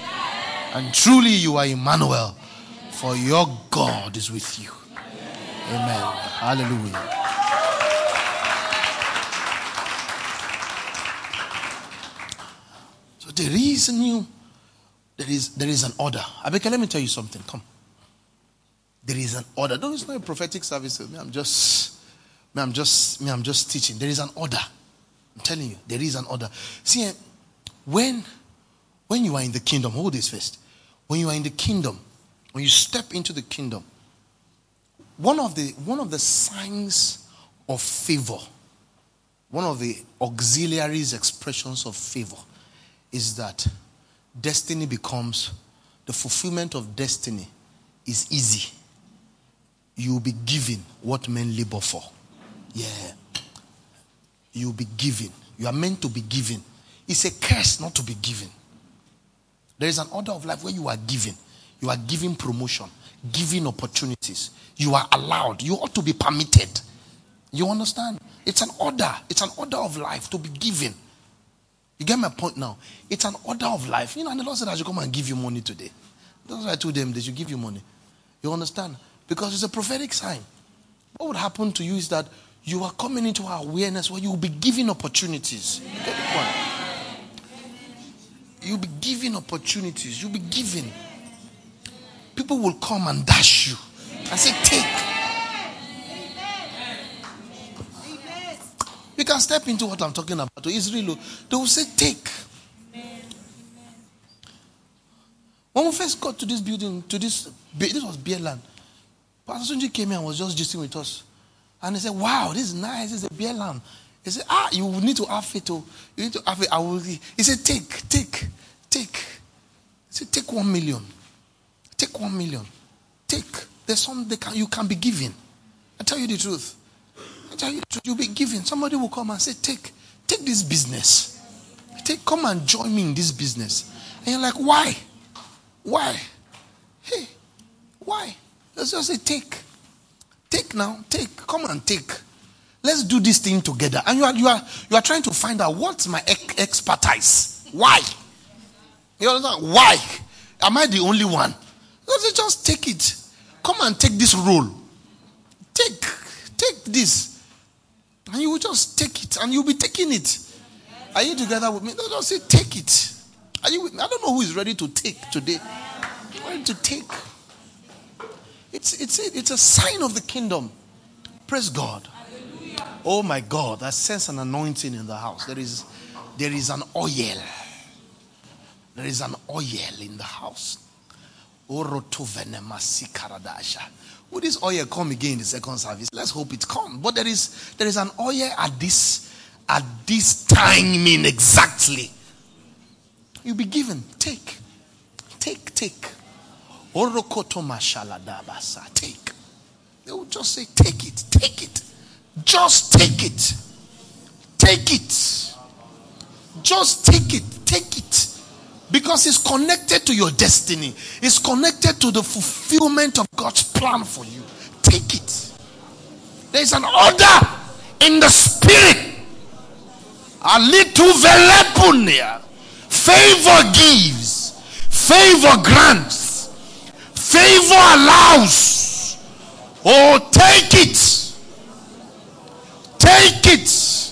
And truly, you are Emmanuel, for your God is with you. Amen. Hallelujah. So the reason you there is there is an order. Abeka, let me tell you something. Come. There is an order. No, it's not a prophetic service. Me, I'm just, me, I'm just, me, I'm just teaching. There is an order. I'm telling you, there is an order. See, eh, when, when you are in the kingdom, hold this first. When you are in the kingdom, when you step into the kingdom, one of the one of the signs of favor, one of the auxiliaries expressions of favor, is that destiny becomes the fulfillment of destiny is easy. You will be given what men labor for. Yeah. You will be given. You are meant to be given. It's a curse not to be given. There is an order of life where you are given. You are given promotion, given opportunities. You are allowed. You ought to be permitted. You understand? It's an order. It's an order of life to be given. You get my point now? It's an order of life. You know, and the Lord said I should come and give you money today. That's why I told them they should give you money. You understand? Because it's a prophetic sign. What would happen to you is that you are coming into our awareness where you will be given opportunities. You get the point? You'll be given opportunities. You'll be given. People will come and dash you. I say, take. You can step into what I'm talking about. Israel, they will say, take. When we first got to this building, to this, this was beer land. Pastor Sunji came here and was just gisting with us. And he said, Wow, this is nice. This is a beer land. He said, Ah, you need to have it. Oh. You need to have it. I will. He said, Take, take, take. He said, Take one million. Take one million. Take. There's some they can, you can be given. I tell you the truth. I tell you. You'll be given. Somebody will come and say, Take, take this business. Take, come and join me in this business. And you're like, Why? Why? Hey, why? Let's just say, Take. Take now. Take. Come and take. Let's do this thing together. And you are you are you are trying to find out what's my expertise. Why? You understand? Why? Am I the only one? Let's just take it. Come and take this role. Take, take this. And you will just take it and you'll be taking it. Are you together with me? No, don't say take it. Are you? I don't know who is ready to take today. Ready to take. It's it's a, it's a sign of the kingdom. Praise God. Oh my God, I sense an anointing in the house. There is there is an oil. There is an oil in the house. Will this oil come again in the second service? Let's hope it comes. But there is there is an oil at this at this timing exactly. You'll be given. Take. Take, take. Take. They will just say, take it, take it. Just take it. Take it. Just take it. Take it. Because it's connected to your destiny, it's connected to the fulfillment of God's plan for you. Take it. There's an order in the spirit. A little velepunia. Favor gives, favor grants, favor allows. Oh, take it. Take it.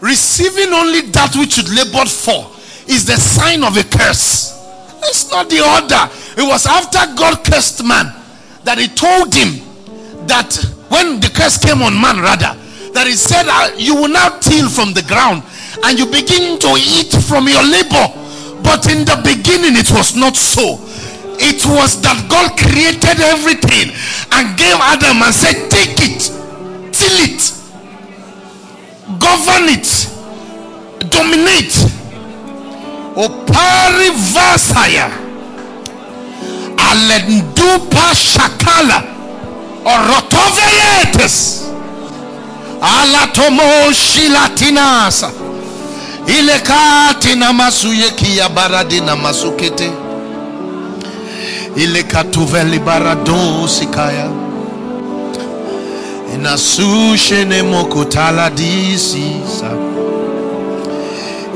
Receiving only that which you labored for is the sign of a curse. It's not the order. It was after God cursed man that he told him that when the curse came on man, rather, that he said, uh, You will now till from the ground and you begin to eat from your labor. But in the beginning, it was not so. It was that God created everything and gave Adam and said, Take it, till it, govern it, dominate. Opari Vasaya. Alendupa Shakala. Orotoveyetes Alatomo Shilatinasa. Ilekati na masuyeki ya baradi na masukete. Ilekatuveli barado sikaya Inasushe ne mokutala disisa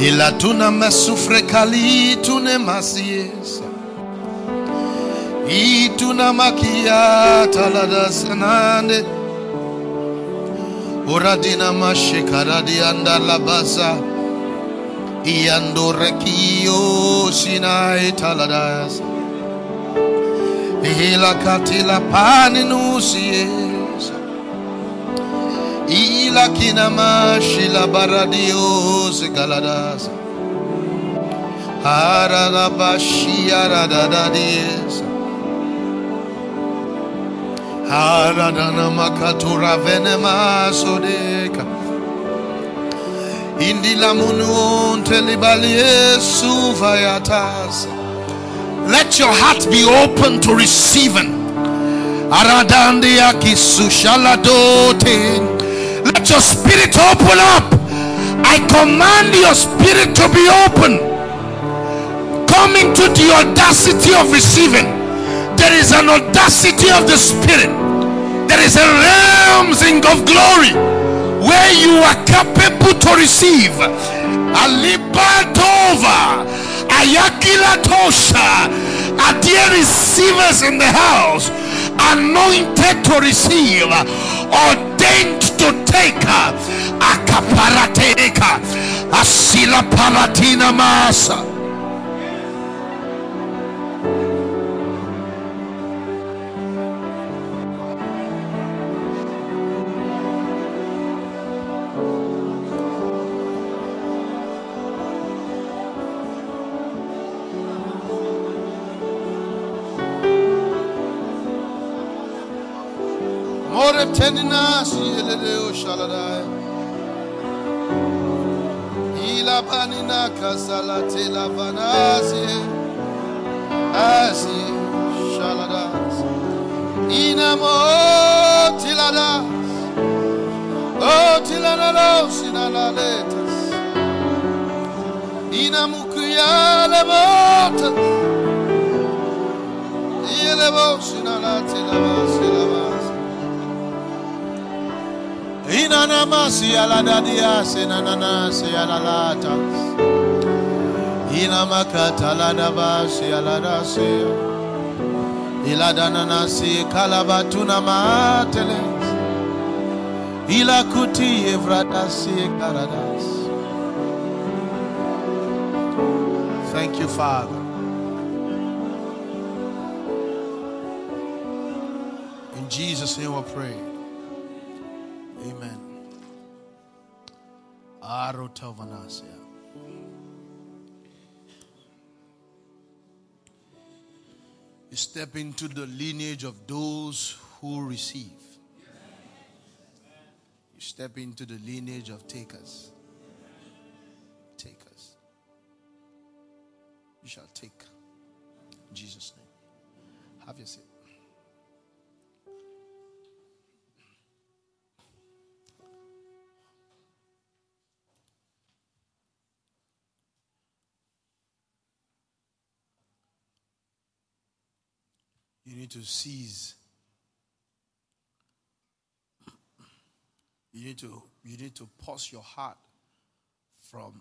Ila tuna mesufre kali tune masiesa Ituna makia talada sanande Uradina mashikaradi anda labasa Iandorekio Sinai Taladas. Ila katila. Ila kinama shila baradios galadas. Arabashia radadadies. Aradana makatura venema sodeka. Indila munuon telibalie suvayatas. Let your heart be open to receiving. Aradandia kisushaladote. Let your spirit open up. I command your spirit to be open. Coming to the audacity of receiving. There is an audacity of the spirit. There is a realms of glory where you are capable to receive. Alibadova, Ayakila Tosha, are there receivers in the house, anointed to receive, ordained to take, akaparateka, asila paratina masa. Shaladai. Ila panina kasala tela vanasi. Asi shaladas. Inamo tiladas. O tilanalos inalaletas. Inamukuya lemotas. Yelebos Inanamasi aladadias inananasi alalatas. Inamakata ladabasi aladasi. Iladananasi kalabatuna mateles. Ilakuti evradasi karadas. Thank you, Father. In Jesus' name we pray. Amen. Arotavanasia. You step into the lineage of those who receive. You step into the lineage of takers. Takers. You shall take. In Jesus' name. Have your seat. You need to seize. You need to you need to pause your heart from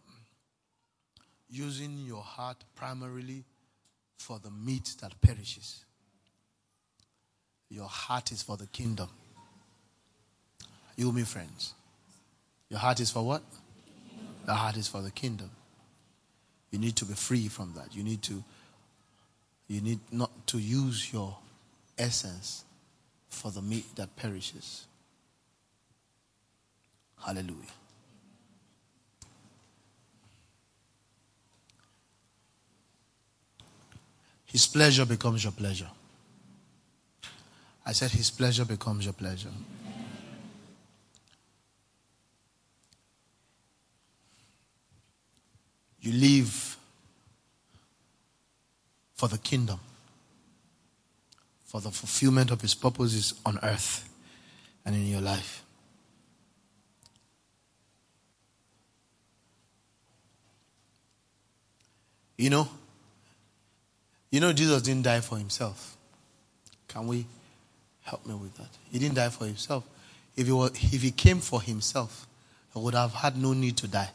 using your heart primarily for the meat that perishes. Your heart is for the kingdom. You me friends. Your heart is for what? The heart is for the kingdom. You need to be free from that. You need to you need not to use your essence for the meat that perishes. Hallelujah. His pleasure becomes your pleasure. I said, His pleasure becomes your pleasure. You live for the kingdom, for the fulfillment of His purposes on earth and in your life. You know, you know, Jesus didn't die for himself. Can we help me with that? He didn't die for himself. If he, were, if he came for himself, he would have had no need to die.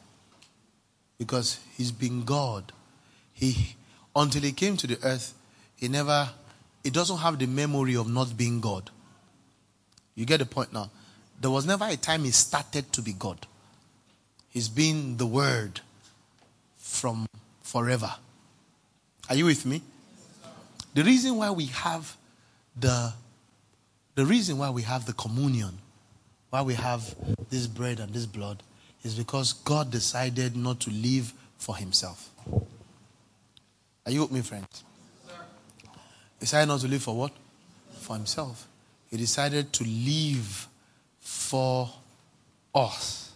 Because he's been God. He, until he came to the earth, he never, he doesn't have the memory of not being God. You get the point now? There was never a time he started to be God. He's been the Word from forever. Are you with me? The reason why we have the the reason why we have the communion, why we have this bread and this blood, is because God decided not to live for himself. Are you with me, friends? Decided not to live for what? For himself. He decided to live for us.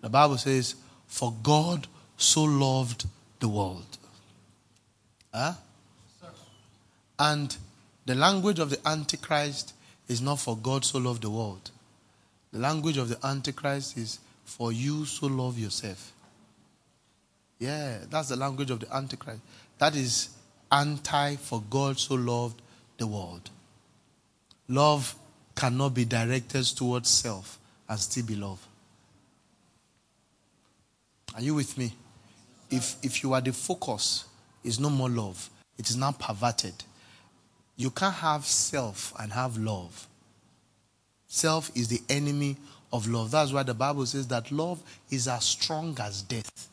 The Bible says, For God so loved the world. Huh? And the language of the Antichrist is not for God so loved the world. The language of the Antichrist is for you so love yourself. Yeah, that's the language of the Antichrist. That is anti for God so loved the world. Love cannot be directed towards self and still be love. Are you with me? If, if you are the focus, it's no more love. It is now perverted. You can't have self and have love. Self is the enemy of love. That's why the Bible says that love is as strong as death.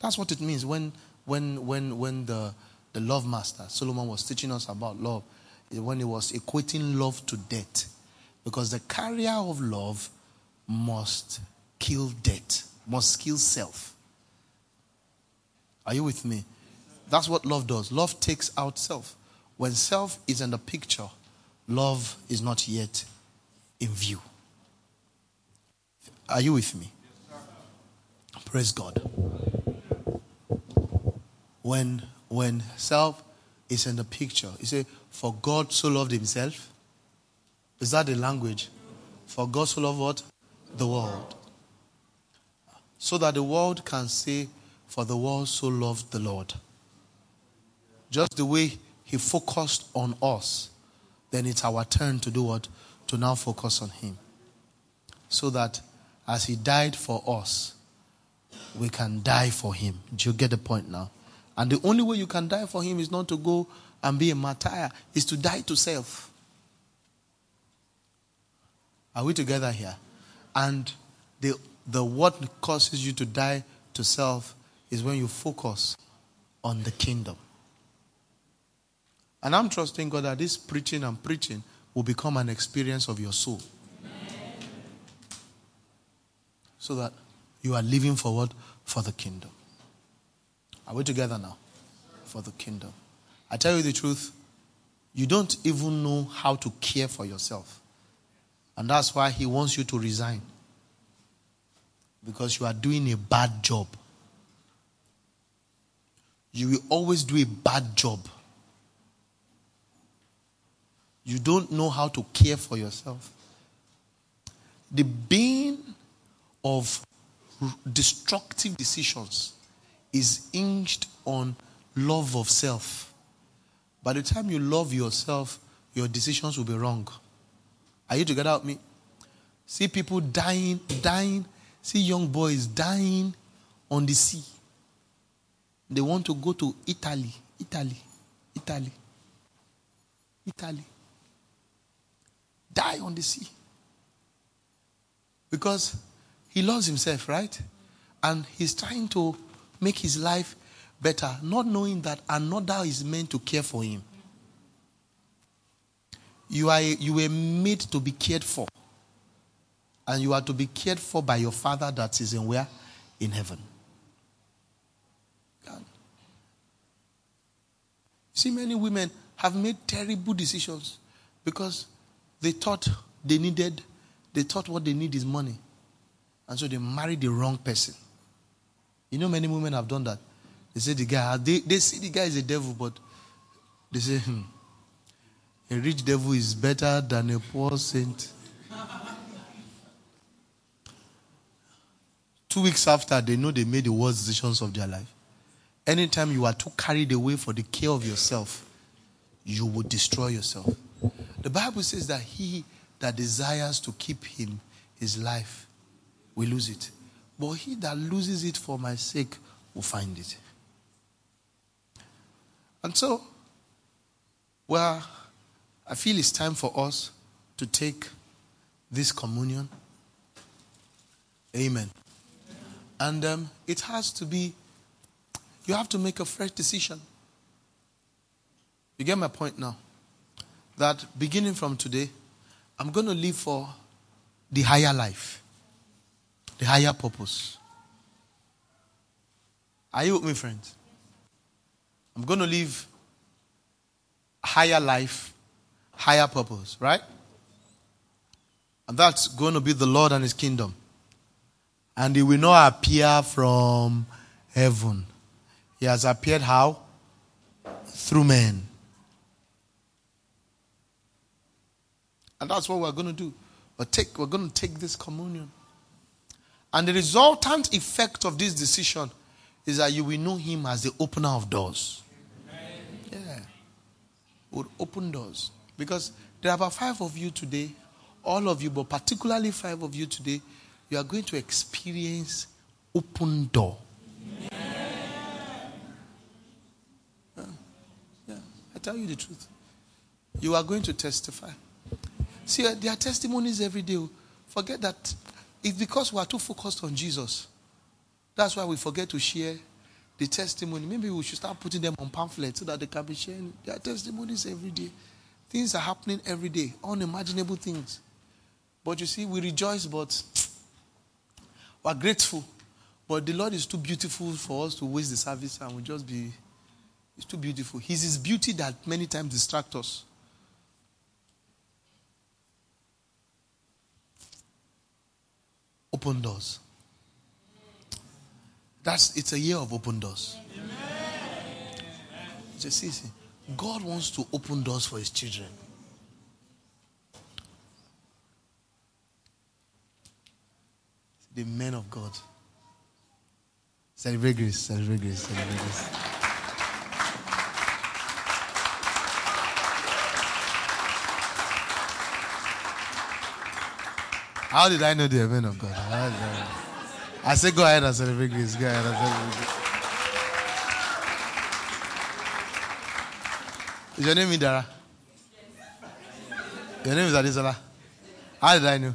That's what it means when when when when the the love master Solomon was teaching us about love, eh, when he was equating love to death. Because the carrier of love must kill death, must kill self. Are you with me? That's what love does. Love takes out self. When self is in the picture, love is not yet in view. Are you with me? Praise God. When when self is in the picture, you say, For God so loved himself. Is that the language? For God so loved what? The world. So that the world can say, For the world so loved the Lord. Just the way he focused on us, then it's our turn to do what? To now focus on him. So that as he died for us, we can die for him. Do you get the point now? And the only way you can die for him is not to go and be a martyr, is to die to self. Are we together here? And the, the what causes you to die to self is when you focus on the kingdom. And I'm trusting God that this preaching and preaching will become an experience of your soul. So that you are living for what? For the kingdom. Are we together now? For the kingdom. I tell you the truth, you don't even know how to care for yourself. And that's why he wants you to resign. Because you are doing a bad job. You will always do a bad job. You don't know how to care for yourself. The bane of destructive decisions is hinged on love of self. By the time you love yourself, your decisions will be wrong. Are you together with me? See people dying, dying. See young boys dying on the sea. They want to go to Italy, Italy, Italy, Italy. Die on the sea. Because he loves himself, right? And he's trying to make his life better, not knowing that another is meant to care for him. You, are, you were made to be cared for. And you are to be cared for by your Father that is in where? In heaven. See, many women have made terrible decisions because they thought they needed, they thought what they need is money. And so they married the wrong person. You know, many women have done that. They say the guy, they, they see the guy is a devil, but they say, hmm, a rich devil is better than a poor saint. Two weeks after, they know they made the worst decisions of their life. Anytime you are too carried away for the care of yourself, you will destroy yourself. The Bible says that he that desires to keep him his life will lose it. But he that loses it for my sake will find it. And so, well, I feel it's time for us to take this communion. Amen. And um, it has to be you have to make a fresh decision. You get my point now? That beginning from today, I'm going to live for the higher life, the higher purpose. Are you with me, friends? I'm going to live higher life, higher purpose, right? And that's going to be the Lord and His kingdom. And He will not appear from heaven. He has appeared how? Through men. And that's what we're going to do. We're, take, we're going to take this communion. And the resultant effect of this decision is that you will know Him as the opener of doors. Yeah. Would open doors. Because there are about five of you today, all of you, but particularly five of you today, you are going to experience open door. Yeah. yeah. I tell you the truth. You are going to testify. See, uh, there are testimonies every day. Forget that. It's because we are too focused on Jesus. That's why we forget to share the testimony. Maybe we should start putting them on pamphlets so that they can be sharing. There are testimonies every day. Things are happening every day, unimaginable things. But you see, we rejoice, but we're grateful. But the Lord is too beautiful for us to waste the service and we just be. It's too beautiful. He's His beauty that many times distracts us. Open doors. That's it's a year of open doors. Just see, see, God wants to open doors for his children. The men of God. Celebrate grace, celebrate grace, celebrate grace. How did I know the men of God? I? I said, go ahead and celebrate grace. Go ahead and celebrate grace. Is your name Idara? Your name is Adisola. How did I know?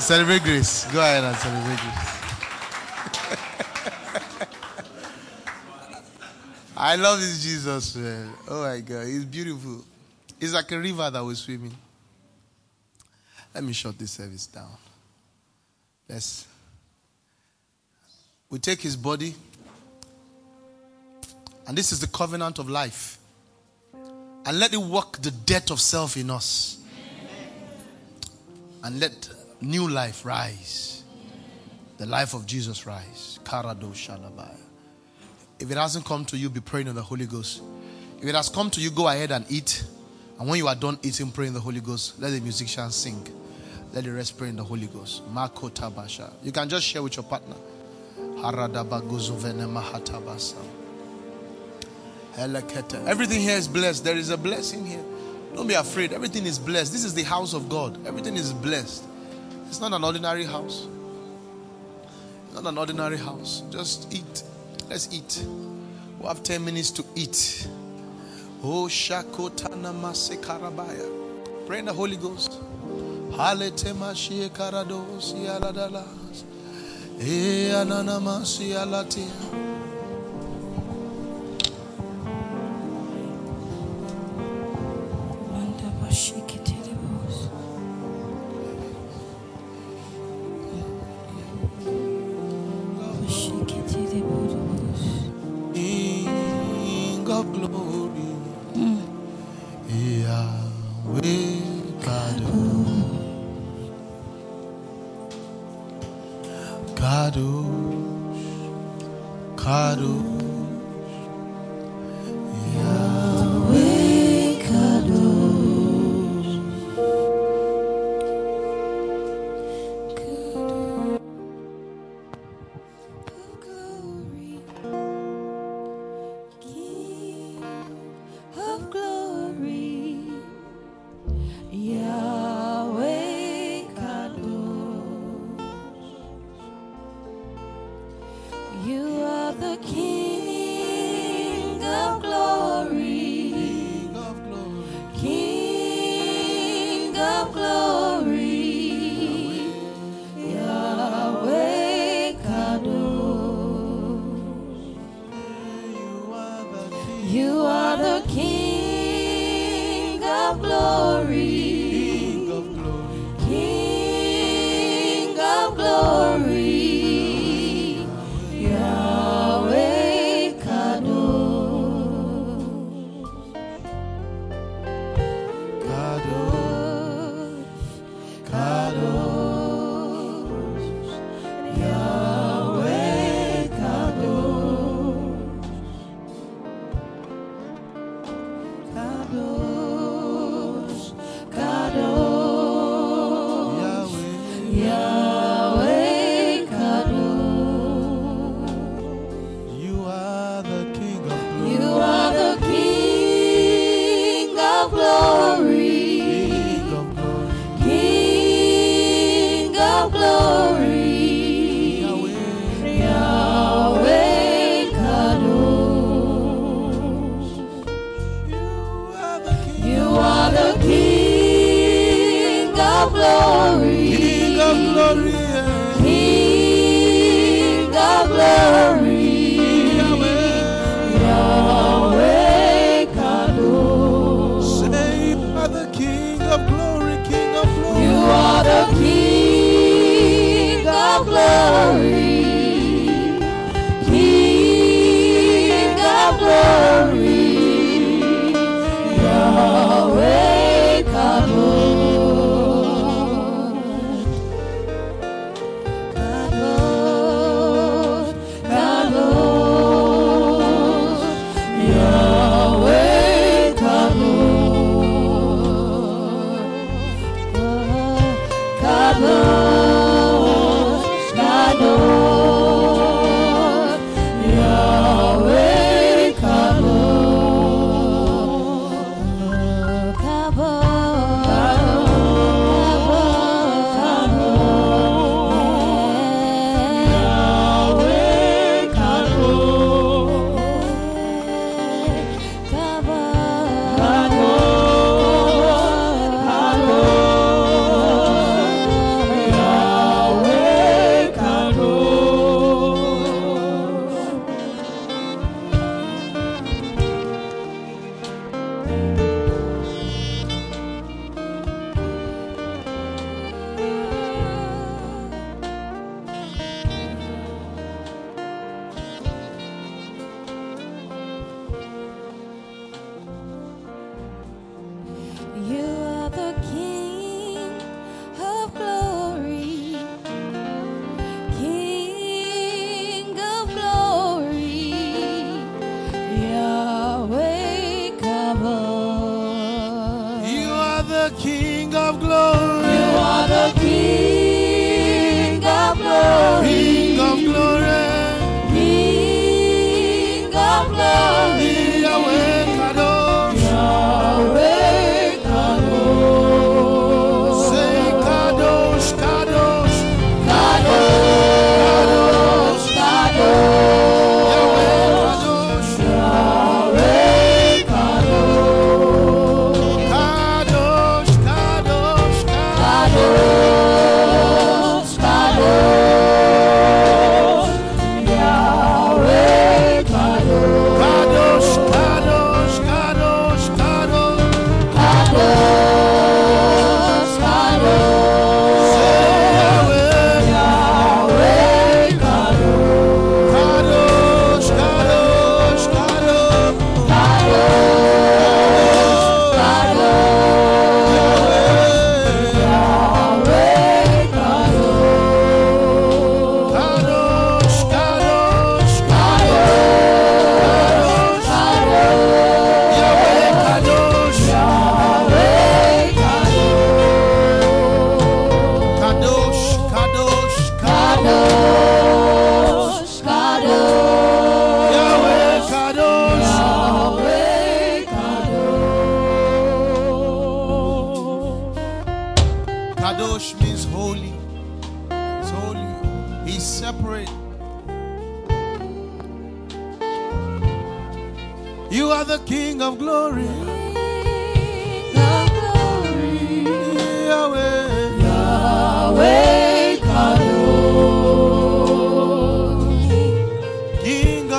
Celebrate grace. Go ahead and celebrate grace. <laughs> I love this Jesus, man. Oh my God. He's beautiful. It's like a river that was swimming. Let me shut this service down. Let's. We take his body, and this is the covenant of life. And let it work the death of self in us. And let new life rise. The life of Jesus rise. Karado. If it hasn't come to you, be praying in the Holy Ghost. If it has come to you, go ahead and eat. And when you are done eating, pray in the Holy Ghost. Let the musicians sing. Let the rest pray in the Holy Ghost. Makota Basha. You can just share with your partner. Everything here is blessed. There is a blessing here. Don't be afraid. Everything is blessed. This is the house of God. Everything is blessed. It's not an ordinary house. It's not an ordinary house. Just eat. Let's eat. We have 10 minutes to eat. Oh, Shakotana Masekarabaya. Pray in the Holy Ghost. Haletema shie karados yaladalas. E ananamas yalatia.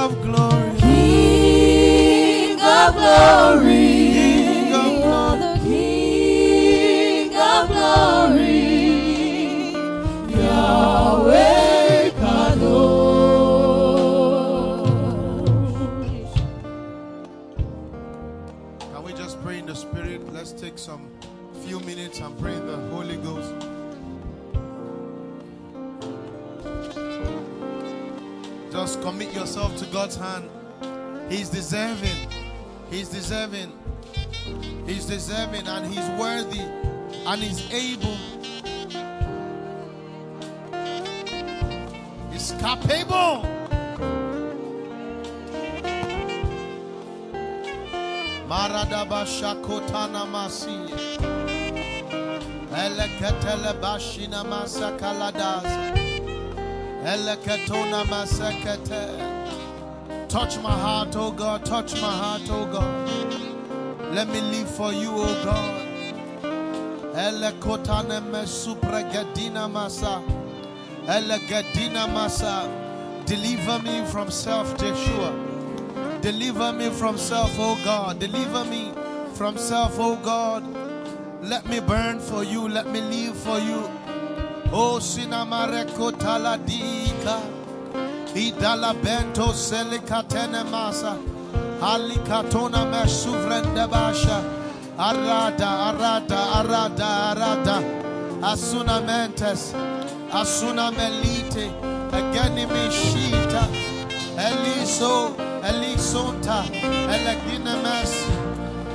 Of glory.
King of glory,
commit yourself to God's hand. He's deserving. He's deserving. He's deserving and he's worthy and he's able. He's capable. Maradaba shakotana masi. Eleketele bashina masakaladas. Touch my heart, oh God. Touch my heart, oh God. Let me live for you, oh God. Elekotane mesupregedina masa. Elegedina masa. Deliver me from self, Joshua. Deliver me from self, oh God. Deliver me from self, oh God. Let me burn for you. Let me live for you. Oh, sinamareko taladika. Idala bento selikatene masa. Alikatona basha. Arada, arada, arada, arada. Asuna mentes. Asuna melite. Agani mishita. Eliso. Elisonta. Eleginemes.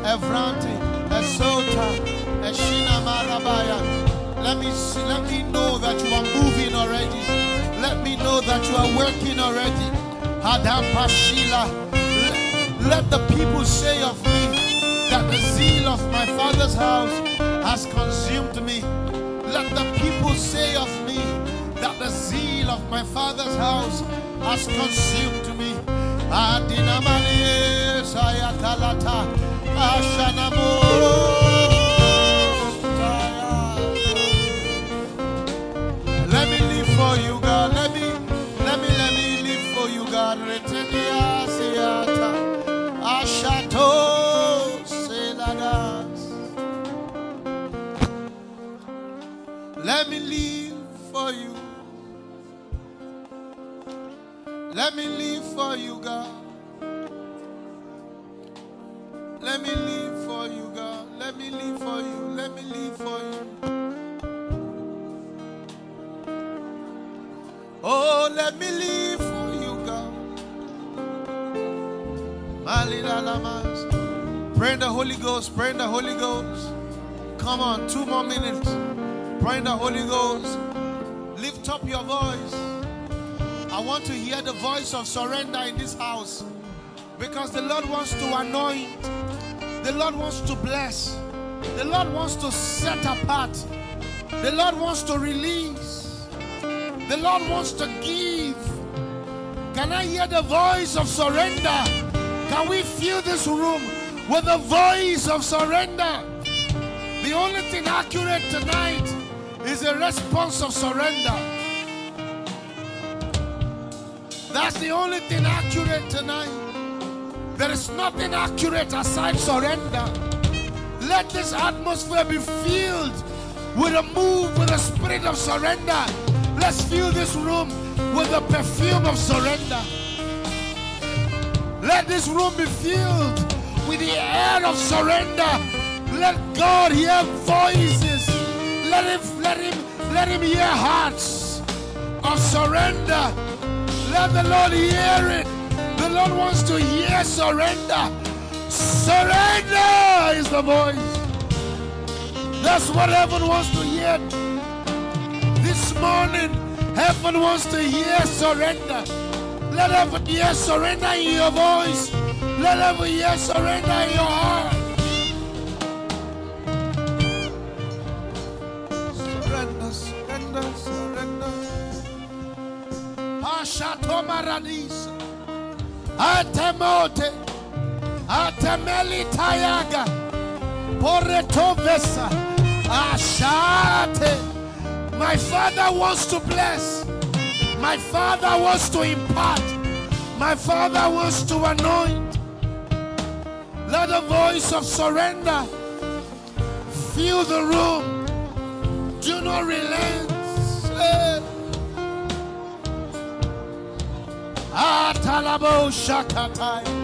Evranti. Esota. Eshina marabaya. Let me see, let me know that you are moving already. Let me know that you are working already. Hadam Pashila. Let, the people say of me that the zeal of my father's house has consumed me. Let the people say of me that the zeal of my father's house has consumed me. Adinamani sayakalata ashanamo. Let me live for you. Let me live for you, God. Let me live for you, God. Let me live for you. Let me live for you. Oh, let me live for you, God. Malilalamas. Pray in the Holy Ghost. Pray in the Holy Ghost. Come on, two more minutes. Pray the Holy Ghost. Lift up your voice. I want to hear the voice of surrender in this house because the Lord wants to anoint, the Lord wants to bless, the Lord wants to set apart, the Lord wants to release, the Lord wants to give. Can I hear the voice of surrender? Can we fill this room with the voice of surrender? The only thing accurate tonight is a response of surrender. That's the only thing accurate tonight. There is nothing accurate aside surrender. Let this atmosphere be filled with a move, with a spirit of surrender. Let's fill this room with the perfume of surrender. Let this room be filled with the air of surrender. Let God hear voices. Let him, let him, hear hearts of surrender. Let the Lord hear it. The Lord wants to hear surrender. Surrender is the voice. That's what heaven wants to hear. This morning, heaven wants to hear surrender. Let heaven hear surrender in your voice. Let heaven hear surrender in your heart. Atemote. Poretovesa. Ashate. My father wants to bless. My father wants to impart. My father wants to anoint. Let the voice of surrender fill the room. Do not relent. Say, Atalabo Shakatai.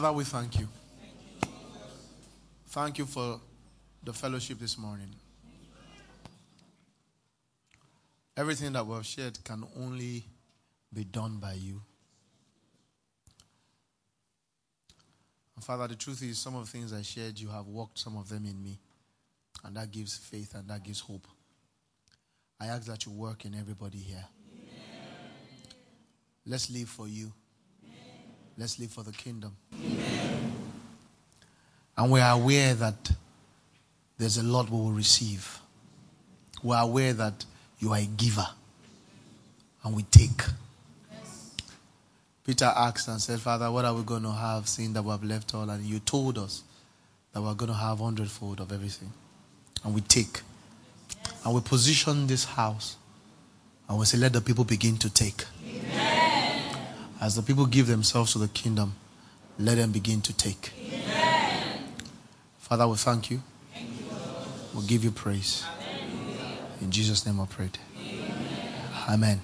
Father, we thank you. Thank you for the fellowship this morning. Everything that we have shared can only be done by you. Father, the truth is, some of the things I shared, you have worked some of them in me. And that gives faith and that gives hope. I ask that you work in everybody here. Let's live for you. Let's live for the kingdom. And we are aware that there's a lot we will receive. We are aware that you are a giver. And we take. Peter asked and said, Father, what are we going to have seeing that we have left all? And you told us that we're going to have hundredfold of everything. And we take. And we position this house. And we say, let the people begin to take. As the people give themselves to the kingdom, let them begin to take. Father, we thank you. we give you praise. In Jesus' name I prayed. Amen.